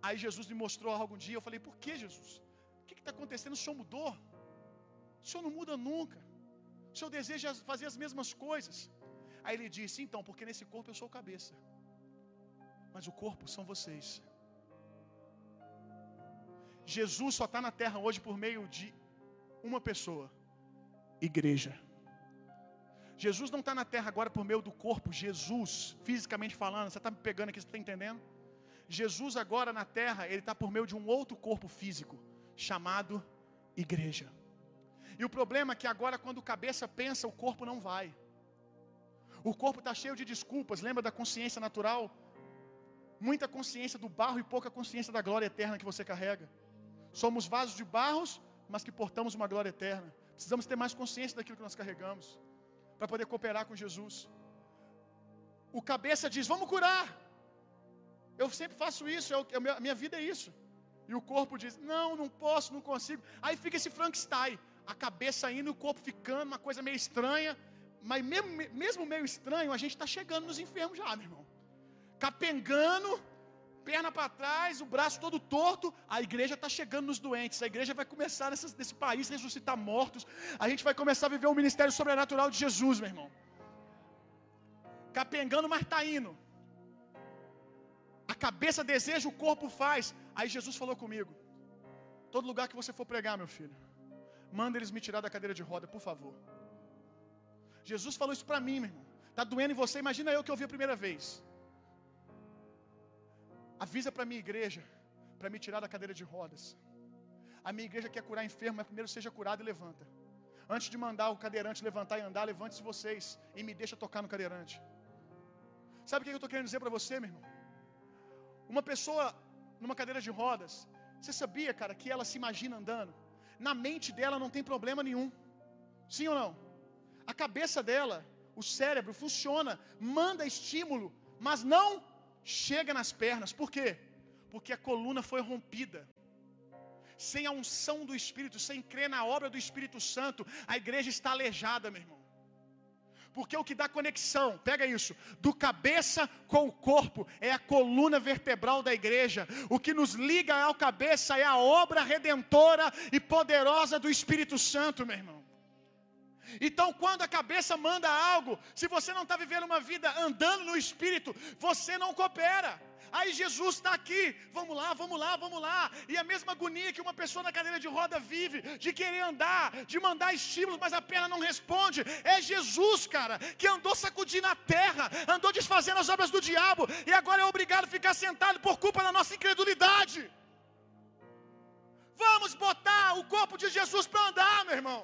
Aí Jesus me mostrou algo um dia, eu falei, por que Jesus? O que está acontecendo? O Senhor mudou? O Senhor não muda nunca. O Senhor deseja fazer as mesmas coisas. Aí ele disse, então, porque nesse corpo eu sou cabeça. Mas o corpo são vocês. Jesus só está na terra hoje por meio de uma pessoa: igreja. Jesus não está na terra agora por meio do corpo, Jesus, fisicamente falando, você está me pegando aqui, você está entendendo? Jesus agora na terra, ele está por meio de um outro corpo físico, chamado igreja. E o problema é que agora, quando a cabeça pensa, o corpo não vai. O corpo está cheio de desculpas, lembra da consciência natural? Muita consciência do barro e pouca consciência da glória eterna que você carrega. Somos vasos de barros mas que portamos uma glória eterna. Precisamos ter mais consciência daquilo que nós carregamos, para poder cooperar com Jesus. O cabeça diz: Vamos curar. Eu sempre faço isso, é é a minha vida é isso. E o corpo diz: Não, não posso, não consigo. Aí fica esse Frankenstein, a cabeça indo o corpo ficando, uma coisa meio estranha. Mas mesmo, mesmo meio estranho, a gente está chegando nos enfermos já, meu irmão. Capengando, perna para trás, o braço todo torto, a igreja está chegando nos doentes, a igreja vai começar nesse país ressuscitar mortos, a gente vai começar a viver o ministério sobrenatural de Jesus, meu irmão. Capengando, mas está indo. A cabeça deseja, o corpo faz. Aí Jesus falou comigo: Todo lugar que você for pregar, meu filho, manda eles me tirar da cadeira de roda, por favor. Jesus falou isso para mim, meu irmão. Está doendo em você, imagina eu que ouvi a primeira vez. Avisa para minha igreja, para me tirar da cadeira de rodas. A minha igreja quer curar enfermo, mas primeiro seja curado e levanta. Antes de mandar o cadeirante levantar e andar, levante-se vocês e me deixa tocar no cadeirante. Sabe o que eu estou querendo dizer para você, meu irmão? Uma pessoa numa cadeira de rodas, você sabia, cara, que ela se imagina andando? Na mente dela não tem problema nenhum. Sim ou não? A cabeça dela, o cérebro funciona, manda estímulo, mas não chega nas pernas. Por quê? Porque a coluna foi rompida. Sem a unção do Espírito, sem crer na obra do Espírito Santo, a igreja está aleijada, meu irmão. Porque o que dá conexão, pega isso, do cabeça com o corpo, é a coluna vertebral da igreja. O que nos liga ao cabeça é a obra redentora e poderosa do Espírito Santo, meu irmão. Então, quando a cabeça manda algo, se você não está vivendo uma vida andando no espírito, você não coopera. Aí Jesus está aqui, vamos lá, vamos lá, vamos lá. E a mesma agonia que uma pessoa na cadeira de roda vive, de querer andar, de mandar estímulos, mas a perna não responde. É Jesus, cara, que andou sacudindo a terra, andou desfazendo as obras do diabo, e agora é obrigado a ficar sentado por culpa da nossa incredulidade. Vamos botar o corpo de Jesus para andar, meu irmão.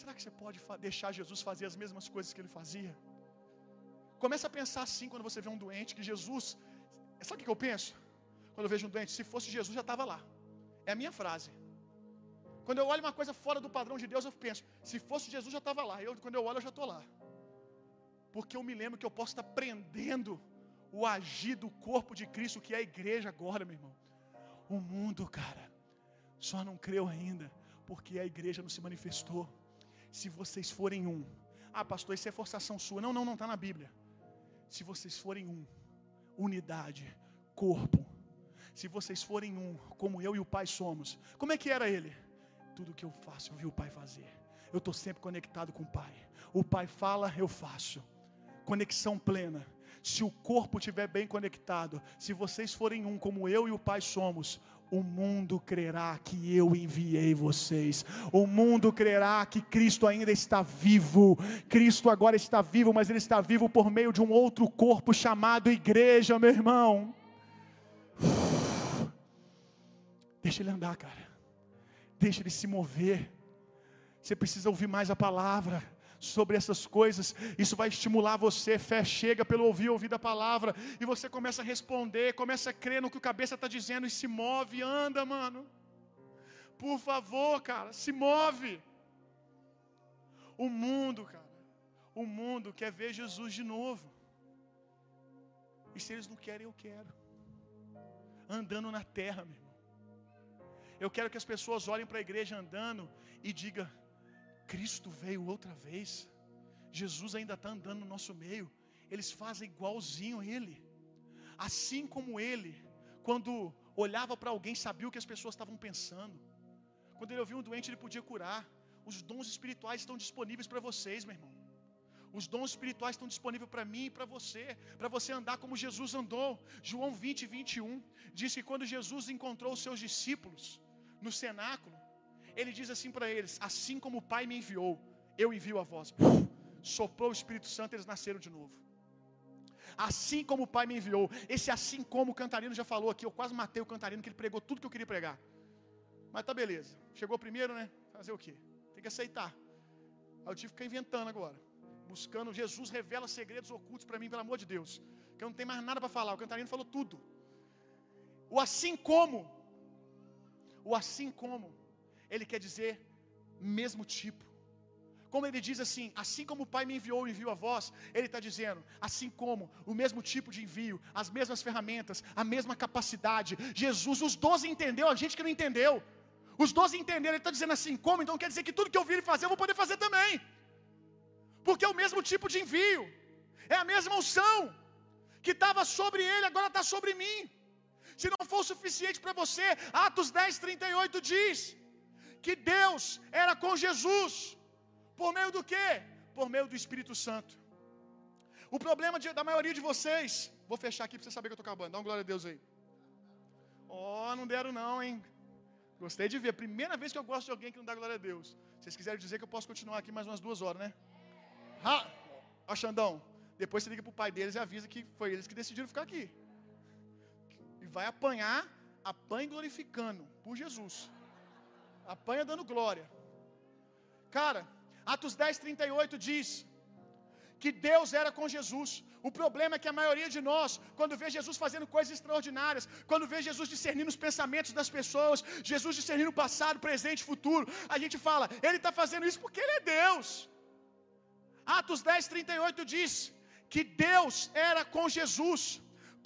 Será que você pode deixar Jesus fazer as mesmas coisas que ele fazia? Começa a pensar assim quando você vê um doente, que Jesus. Sabe o que eu penso? Quando eu vejo um doente, se fosse Jesus já estava lá. É a minha frase. Quando eu olho uma coisa fora do padrão de Deus, eu penso, se fosse Jesus já estava lá. Eu, quando eu olho, eu já estou lá. Porque eu me lembro que eu posso estar prendendo o agir do corpo de Cristo, que é a igreja agora, meu irmão. O mundo, cara, só não creu ainda, porque a igreja não se manifestou se vocês forem um. Ah, pastor, isso é forçação sua. Não, não, não está na Bíblia. Se vocês forem um, unidade, corpo. Se vocês forem um, como eu e o Pai somos. Como é que era ele? Tudo que eu faço, eu vi o Pai fazer. Eu estou sempre conectado com o Pai. O Pai fala, eu faço. Conexão plena. Se o corpo estiver bem conectado, se vocês forem um como eu e o Pai somos, o mundo crerá que eu enviei vocês. O mundo crerá que Cristo ainda está vivo. Cristo agora está vivo, mas ele está vivo por meio de um outro corpo chamado igreja, meu irmão. Deixa ele andar, cara. Deixa ele se mover. Você precisa ouvir mais a palavra sobre essas coisas. Isso vai estimular você. Fé chega pelo ouvir, ouvir da palavra. E você começa a responder, começa a crer no que o cabeça está dizendo e se move, anda, mano. Por favor, cara, se move. O mundo, cara, o mundo quer ver Jesus de novo. E se eles não querem, eu quero. Andando na terra, meu irmão. Eu quero que as pessoas olhem para a igreja andando e digam: Cristo veio outra vez. Jesus ainda está andando no nosso meio. Eles fazem igualzinho ele. Assim como ele, quando olhava para alguém, sabia o que as pessoas estavam pensando. Quando ele ouvia um doente, ele podia curar. Os dons espirituais estão disponíveis para vocês, meu irmão. Os dons espirituais estão disponíveis para mim e para você, para você andar como Jesus andou. João 20, 21 diz que quando Jesus encontrou os seus discípulos no cenáculo, ele diz assim para eles: Assim como o Pai me enviou, eu envio a vós. Soprou o Espírito Santo, eles nasceram de novo. Assim como o Pai me enviou. Esse assim como o cantarino já falou aqui. Eu quase matei o cantarino, que ele pregou tudo que eu queria pregar. Mas tá beleza. Chegou primeiro, né? Fazer o quê? Tem que aceitar. Aí eu tive que ficar inventando agora. Buscando. Jesus revela segredos ocultos para mim, pelo amor de Deus. Que eu não tenho mais nada para falar. O cantarino falou tudo. O assim como. O assim como ele quer dizer mesmo tipo. Como ele diz assim, assim como o Pai me enviou e enviou a vós, ele está dizendo, assim como o mesmo tipo de envio, as mesmas ferramentas, a mesma capacidade. Jesus, os doze entendeu, a gente que não entendeu. Os doze entenderam, ele está dizendo assim, como? Então quer dizer que tudo que eu vi ele fazer, eu vou poder fazer também. Porque é o mesmo tipo de envio, é a mesma unção que estava sobre ele, agora está sobre mim. Se não for suficiente para você, Atos 10, 38 diz que Deus era com Jesus. Por meio do quê? Por meio do Espírito Santo. O problema de, da maioria de vocês, vou fechar aqui para você saber que eu estou acabando. Dá uma glória a Deus aí. Oh, não deram não, hein? Gostei de ver. Primeira vez que eu gosto de alguém que não dá glória a Deus. Vocês quiserem dizer que eu posso continuar aqui mais umas duas horas, né? Ha! Ó, Xandão, depois você liga pro pai deles e avisa que foi eles que decidiram ficar aqui. E vai apanhar, apanha glorificando por Jesus. Apanha dando glória. Cara, Atos 10, 38 diz que Deus era com Jesus. O problema é que a maioria de nós, quando vê Jesus fazendo coisas extraordinárias, quando vê Jesus discernindo os pensamentos das pessoas, Jesus discernindo o passado, presente futuro, a gente fala, ele está fazendo isso porque ele é Deus. Atos 10, 38 diz que Deus era com Jesus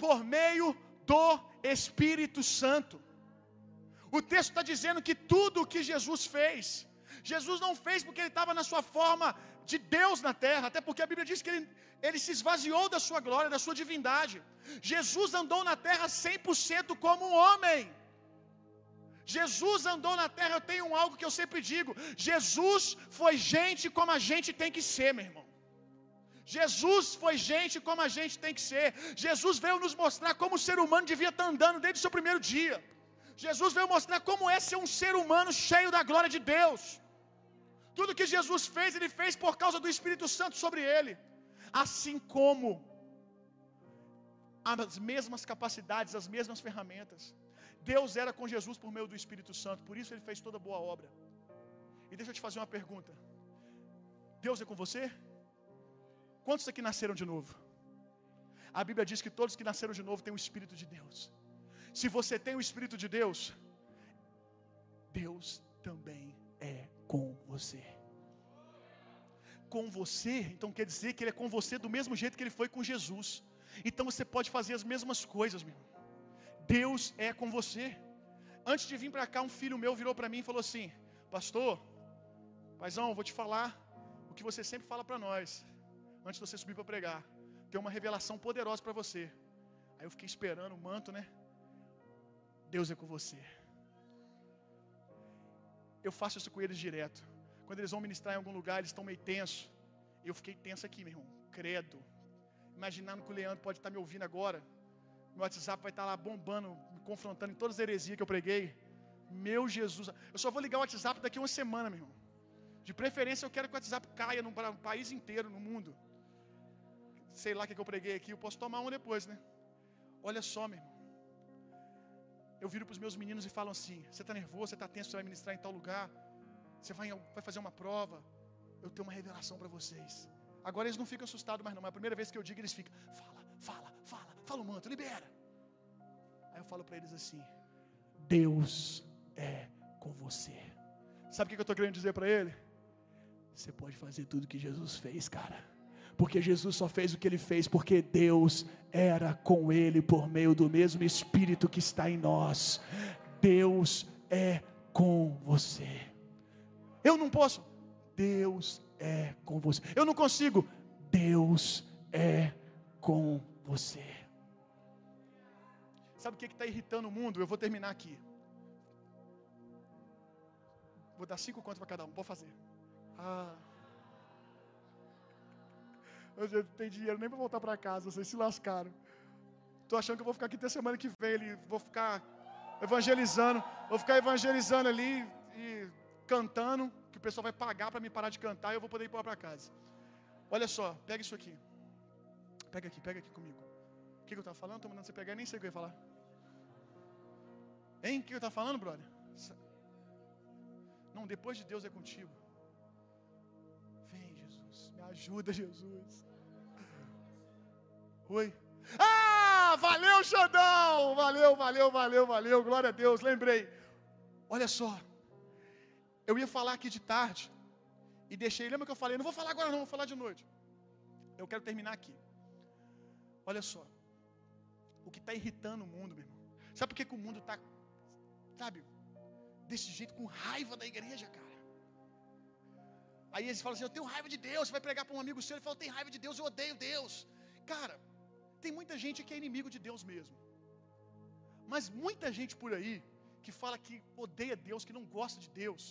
por meio do Espírito Santo. O texto está dizendo que tudo o que Jesus fez, Jesus não fez porque ele estava na sua forma de Deus na terra, até porque a Bíblia diz que ele, ele se esvaziou da sua glória, da sua divindade. Jesus andou na terra 100% como um homem. Jesus andou na terra, eu tenho algo que eu sempre digo: Jesus foi gente como a gente tem que ser, meu irmão. Jesus foi gente como a gente tem que ser. Jesus veio nos mostrar como o ser humano devia estar andando desde o seu primeiro dia. Jesus veio mostrar como é ser um ser humano cheio da glória de Deus. Tudo que Jesus fez, ele fez por causa do Espírito Santo sobre ele. Assim como as mesmas capacidades, as mesmas ferramentas. Deus era com Jesus por meio do Espírito Santo, por isso ele fez toda boa obra. E deixa eu te fazer uma pergunta: Deus é com você? Quantos aqui nasceram de novo? A Bíblia diz que todos que nasceram de novo têm o Espírito de Deus. Se você tem o Espírito de Deus, Deus também é com você. Com você, então quer dizer que Ele é com você do mesmo jeito que Ele foi com Jesus. Então você pode fazer as mesmas coisas, meu. Deus é com você. Antes de vir para cá, um filho meu virou para mim e falou assim: Pastor, paizão, vou te falar o que você sempre fala para nós, antes de você subir para pregar. Tem uma revelação poderosa para você. Aí eu fiquei esperando o manto, né? Deus é com você. Eu faço isso com eles direto. Quando eles vão ministrar em algum lugar, eles estão meio tenso. Eu fiquei tenso aqui, meu irmão. Credo. imaginando que o Leandro pode estar me ouvindo agora. Meu WhatsApp vai estar lá bombando, me confrontando em todas as heresias que eu preguei. Meu Jesus. Eu só vou ligar o WhatsApp daqui uma semana, meu irmão. De preferência, eu quero que o WhatsApp caia no país inteiro, no mundo. Sei lá o que eu preguei aqui, eu posso tomar um depois, né? Olha só, meu irmão. Eu viro para os meus meninos e falo assim: Você está nervoso, você está tenso, você vai ministrar em tal lugar, você vai, vai fazer uma prova. Eu tenho uma revelação para vocês. Agora eles não ficam assustados mais, não. Mas a primeira vez que eu digo, eles ficam: Fala, fala, fala, fala o manto, libera. Aí eu falo para eles assim: Deus é com você. Sabe o que eu estou querendo dizer para ele? Você pode fazer tudo que Jesus fez, cara porque Jesus só fez o que ele fez porque Deus era com ele por meio do mesmo Espírito que está em nós. Deus é com você. Eu não posso. Deus é com você. Eu não consigo. Deus é com você. Sabe o que está irritando o mundo? Eu vou terminar aqui. Vou dar cinco contos para cada um. Vou fazer. Ah. Eu não tenho dinheiro nem para voltar para casa, vocês se lascaram. Tô achando que eu vou ficar aqui até semana que vem, ali, vou ficar evangelizando, vou ficar evangelizando ali e cantando, que o pessoal vai pagar para me parar de cantar e eu vou poder ir para casa. Olha só, pega isso aqui. Pega aqui, pega aqui comigo. O que, que eu estava falando? Estou mandando você pegar, nem sei o que eu ia falar. Hein? O que eu estava falando, brother? Não, depois de Deus é contigo. Ajuda, Jesus. Oi. Ah, valeu, Xandão! Valeu, valeu, valeu, valeu. Glória a Deus, lembrei. Olha só. Eu ia falar aqui de tarde e deixei. Lembra que eu falei? Não vou falar agora, não, vou falar de noite. Eu quero terminar aqui. Olha só. O que está irritando o mundo, meu irmão. Sabe por que, que o mundo está, sabe, desse jeito, com raiva da igreja, cara? Aí eles falam assim: Eu tenho raiva de Deus. Você vai pregar para um amigo seu e fala: Eu tenho raiva de Deus, eu odeio Deus. Cara, tem muita gente que é inimigo de Deus mesmo. Mas muita gente por aí que fala que odeia Deus, que não gosta de Deus,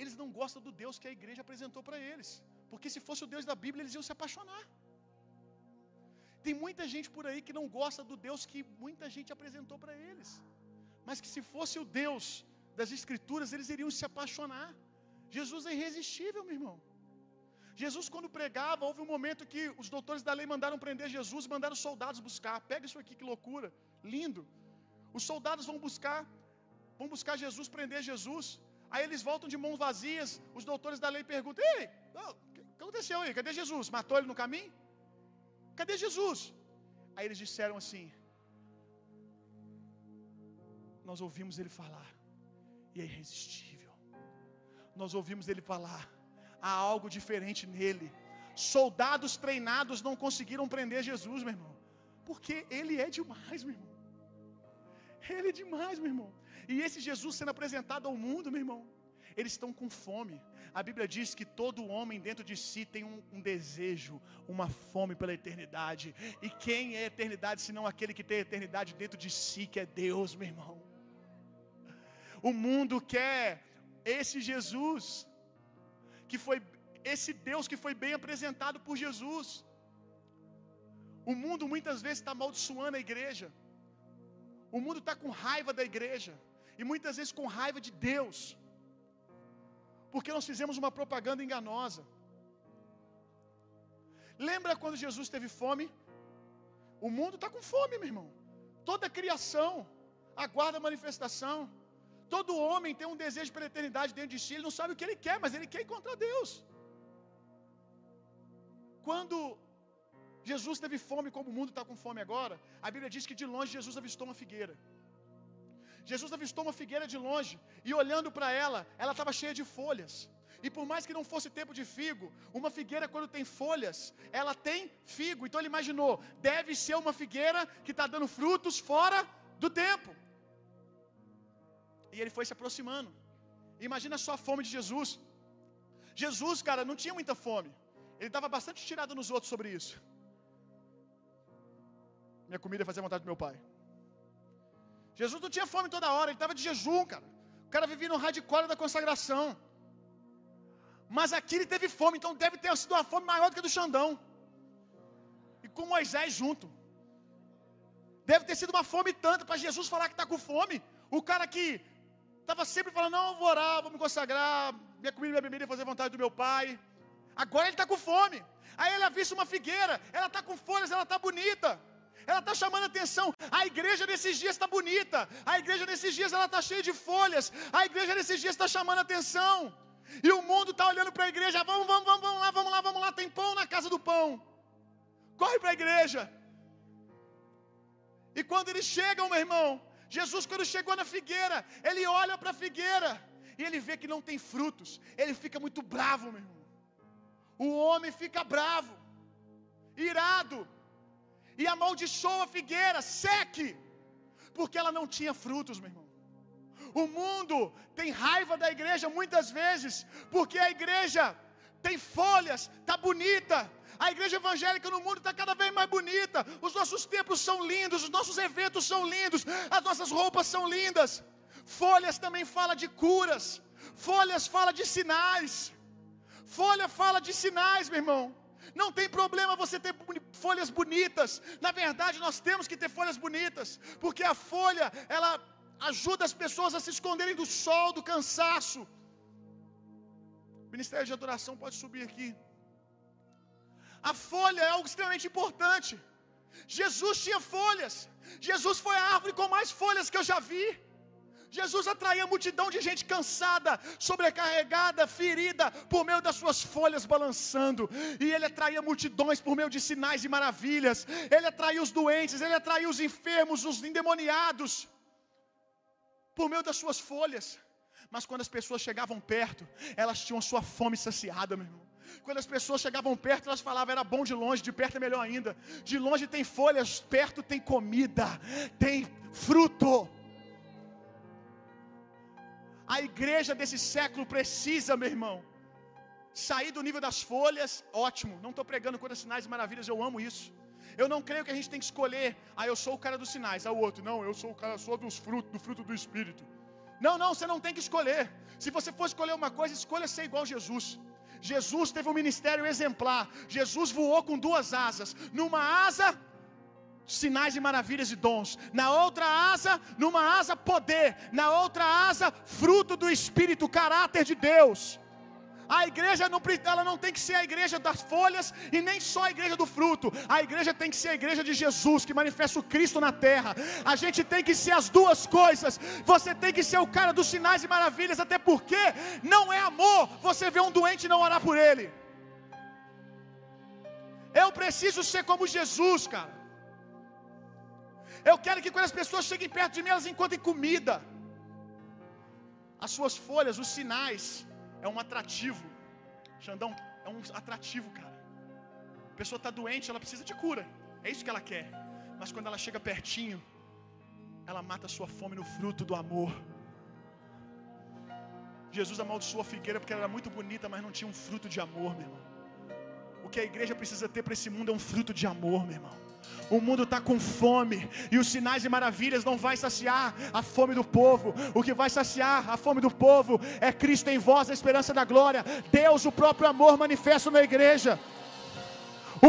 eles não gostam do Deus que a igreja apresentou para eles. Porque se fosse o Deus da Bíblia, eles iam se apaixonar. Tem muita gente por aí que não gosta do Deus que muita gente apresentou para eles. Mas que se fosse o Deus das Escrituras, eles iriam se apaixonar. Jesus é irresistível, meu irmão. Jesus, quando pregava, houve um momento que os doutores da lei mandaram prender Jesus, mandaram soldados buscar. Pega isso aqui, que loucura, lindo. Os soldados vão buscar, vão buscar Jesus, prender Jesus. Aí eles voltam de mãos vazias. Os doutores da lei perguntam: Ei, o que aconteceu aí? Cadê Jesus? Matou ele no caminho? Cadê Jesus? Aí eles disseram assim: Nós ouvimos ele falar, e é irresistível. Nós ouvimos ele falar há algo diferente nele. Soldados treinados não conseguiram prender Jesus, meu irmão, porque ele é demais, meu irmão. Ele é demais, meu irmão. E esse Jesus sendo apresentado ao mundo, meu irmão, eles estão com fome. A Bíblia diz que todo homem dentro de si tem um, um, desejo, uma fome pela eternidade. E quem é eternidade senão aquele que tem eternidade dentro de si, que é Deus, meu irmão? O mundo quer esse Jesus que foi esse Deus que foi bem apresentado por Jesus. O mundo muitas vezes está amaldiçoando a igreja. O mundo está com raiva da igreja. E muitas vezes com raiva de Deus. Porque nós fizemos uma propaganda enganosa. Lembra quando Jesus teve fome? O mundo está com fome, meu irmão. Toda a criação aguarda a manifestação. Todo homem tem um desejo pela eternidade dentro de si, ele não sabe o que ele quer, mas ele quer encontrar Deus. Quando Jesus teve fome, como o mundo está com fome agora, a Bíblia diz que de longe Jesus avistou uma figueira. Jesus avistou uma figueira de longe e olhando para ela, ela estava cheia de folhas. E por mais que não fosse tempo de figo, uma figueira, quando tem folhas, ela tem figo. Então ele imaginou: deve ser uma figueira que está dando frutos fora do tempo. E ele foi se aproximando. Imagina só a fome de Jesus. Jesus, cara, não tinha muita fome. Ele estava bastante tirado nos outros sobre isso. Minha comida fazia vontade do meu pai. Jesus não tinha fome toda hora, ele estava de jejum, cara. O cara vivia no hardcore da consagração. Mas aqui ele teve fome, então deve ter sido uma fome maior do que a do Xandão. e com Moisés junto. Deve ter sido uma fome tanta para Jesus falar que está com fome. O cara que estava sempre falando: Não, vou orar, vou me consagrar, minha comida minha bebida fazer vontade do meu pai. Agora ele está com fome. Aí ele avista uma figueira, ela está com folhas, ela está bonita. Ela está chamando atenção. A igreja nesses dias está bonita. A igreja nesses dias ela está cheia de folhas. A igreja nesses dias está chamando atenção. E o mundo está olhando para a igreja. Vamos, vamos, vamos, vamos lá, vamos lá, vamos lá. Tem pão na casa do pão. Corre para a igreja. E quando eles chegam, meu irmão, Jesus, quando chegou na figueira, ele olha para a figueira e ele vê que não tem frutos. Ele fica muito bravo, meu irmão. O homem fica bravo, irado, e amaldiçoa a figueira, seque, porque ela não tinha frutos, meu irmão. O mundo tem raiva da igreja muitas vezes, porque a igreja tem folhas, está bonita. A igreja evangélica no mundo está cada vez mais bonita. Os nossos templos são lindos, os nossos eventos são lindos, as nossas roupas são lindas. Folhas também fala de curas. Folhas fala de sinais. Folha fala de sinais, meu irmão. Não tem problema você ter folhas bonitas. Na verdade, nós temos que ter folhas bonitas, porque a folha, ela ajuda as pessoas a se esconderem do sol, do cansaço. O Ministério de Adoração pode subir aqui. A folha é algo extremamente importante. Jesus tinha folhas. Jesus foi a árvore com mais folhas que eu já vi. Jesus atraía multidão de gente cansada, sobrecarregada, ferida, por meio das suas folhas balançando. E ele atraía multidões por meio de sinais e maravilhas. Ele atraía os doentes, ele atraía os enfermos, os endemoniados, por meio das suas folhas. Mas quando as pessoas chegavam perto, elas tinham sua fome saciada, meu irmão. Quando as pessoas chegavam perto, elas falavam, era bom de longe, de perto é melhor ainda. De longe tem folhas, perto tem comida, tem fruto. A igreja desse século precisa, meu irmão, sair do nível das folhas. Ótimo, não estou pregando coisas sinais e maravilhas, eu amo isso. Eu não creio que a gente tem que escolher, ah, eu sou o cara dos sinais, ah, o outro, não, eu sou o cara só dos frutos, do fruto do Espírito. Não, não, você não tem que escolher. Se você for escolher uma coisa, escolha ser igual a Jesus. Jesus teve um ministério exemplar. Jesus voou com duas asas. Numa asa, sinais e maravilhas e dons. Na outra asa, numa asa, poder. Na outra asa, fruto do Espírito, caráter de Deus. A igreja não, ela não tem que ser a igreja das folhas e nem só a igreja do fruto. A igreja tem que ser a igreja de Jesus, que manifesta o Cristo na terra. A gente tem que ser as duas coisas. Você tem que ser o cara dos sinais e maravilhas, até porque não é amor você ver um doente e não orar por ele. Eu preciso ser como Jesus, cara. Eu quero que quando as pessoas cheguem perto de mim, elas encontrem comida. As suas folhas, os sinais, é um atrativo. Xandão, é um atrativo, cara. A pessoa está doente, ela precisa de cura. É isso que ela quer. Mas quando ela chega pertinho, ela mata a sua fome no fruto do amor. Jesus amaldiçoou a figueira porque ela era muito bonita, mas não tinha um fruto de amor, meu irmão. O que a igreja precisa ter para esse mundo é um fruto de amor, meu irmão. O mundo está com fome e os sinais e maravilhas não vai saciar a fome do povo. O que vai saciar a fome do povo é Cristo em vós, a esperança da glória. Deus, o próprio amor manifesto na igreja.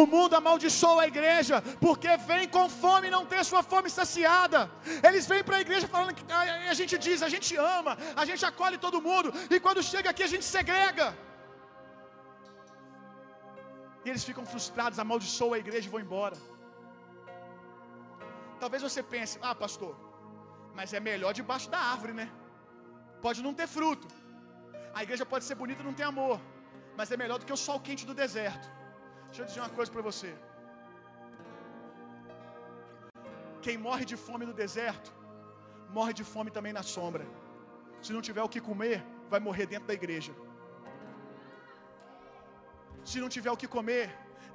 O mundo amaldiçoa a igreja porque vem com fome e não tem sua fome saciada. Eles vêm para a igreja falando que a gente diz, a gente ama, a gente acolhe todo mundo e quando chega aqui a gente segrega. E eles ficam frustrados, amaldiçoam a igreja e vão embora. Talvez você pense, ah, pastor, mas é melhor debaixo da árvore, né? Pode não ter fruto. A igreja pode ser bonita e não ter amor. Mas é melhor do que o sol quente do deserto. Deixa eu dizer uma coisa para você. Quem morre de fome no deserto, morre de fome também na sombra. Se não tiver o que comer, vai morrer dentro da igreja. Se não tiver o que comer,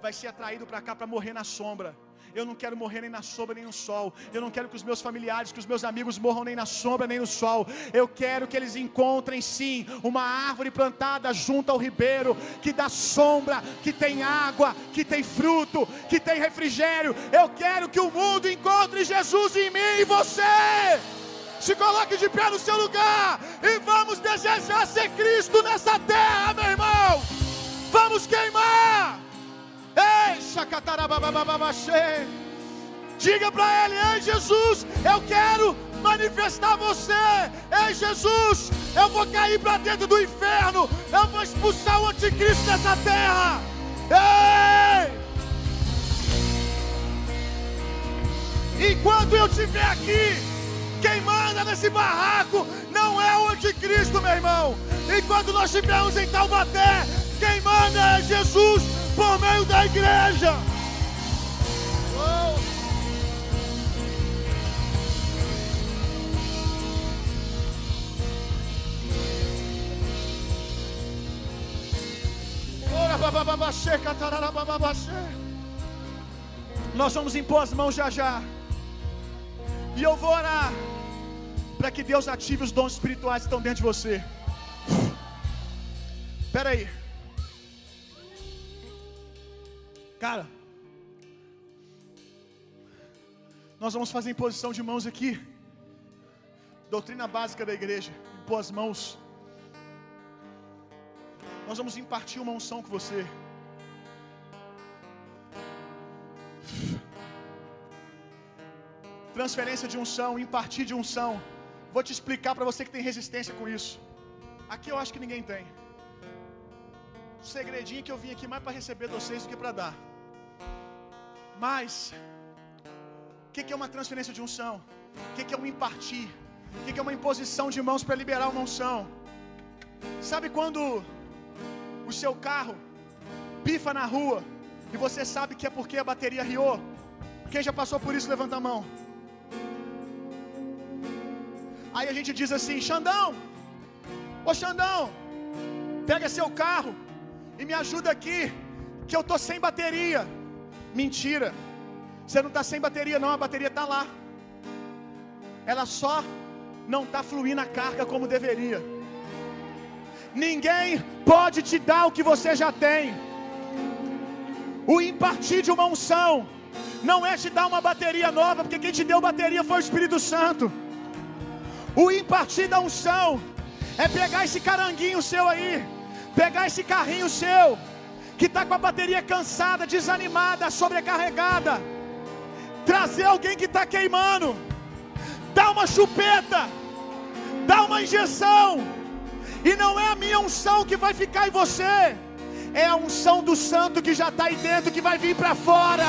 vai ser atraído para cá para morrer na sombra. Eu não quero morrer nem na sombra nem no sol. Eu não quero que os meus familiares, que os meus amigos morram nem na sombra nem no sol. Eu quero que eles encontrem sim uma árvore plantada junto ao ribeiro que dá sombra, que tem água, que tem fruto, que tem refrigério. Eu quero que o mundo encontre Jesus em mim e você. Se coloque de pé no seu lugar e vamos desejar ser Cristo nessa terra, meu irmão. Vamos queimar. Diga para ele: Ei Jesus, eu quero manifestar você. Ei Jesus, eu vou cair para dentro do inferno. Eu vou expulsar o anticristo dessa terra. Ei! Enquanto eu estiver aqui, quem manda nesse barraco não é o anticristo, meu irmão. Enquanto nós estivermos em Taubaté, quem meio da igreja. Nós vamos impor as mãos já já. E eu vou orar para que Deus ative os dons espirituais que estão dentro de você. Espera aí. Cara, nós vamos fazer imposição de mãos aqui. Doutrina básica da igreja. Impor as mãos. Nós vamos impartir uma unção com você. Transferência de unção, impartir de unção. Vou te explicar para você que tem resistência com isso. Aqui eu acho que ninguém tem. segredinho que eu vim aqui mais para receber de vocês do que para dar. Mas, o que, que, é uma transferência de unção? O que, que, é um impartir? O que, que é uma imposição de mãos para liberar uma unção? Sabe quando o seu carro pifa na rua e você sabe que é porque a bateria riou. Quem já passou por isso, levanta a mão. Aí a gente diz assim: Xandão, ô Xandão, pega seu carro e me ajuda aqui, que eu tô sem bateria. Mentira, você não está sem bateria, não, a bateria está lá. Ela só não está fluindo a carga como deveria. Ninguém pode te dar o que você já tem. O impartir de uma unção não é te dar uma bateria nova, porque quem te deu bateria foi o Espírito Santo. O impartir da unção é pegar esse caranguinho seu aí, pegar esse carrinho seu, que está com a bateria cansada, desanimada, sobrecarregada, trazer alguém que está queimando, dar uma chupeta, dar uma injeção e não é a minha unção que vai ficar em você, é a unção do santo que já está aí dentro, que vai vir para fora.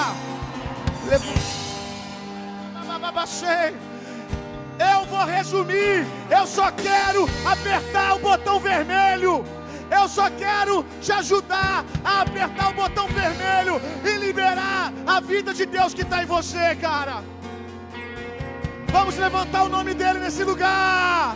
Eu vou resumir. Eu só quero apertar o botão vermelho. Eu só quero te ajudar a apertar o botão vermelho e liberar a vida de Deus que está em você, cara. Vamos levantar o nome dele nesse lugar.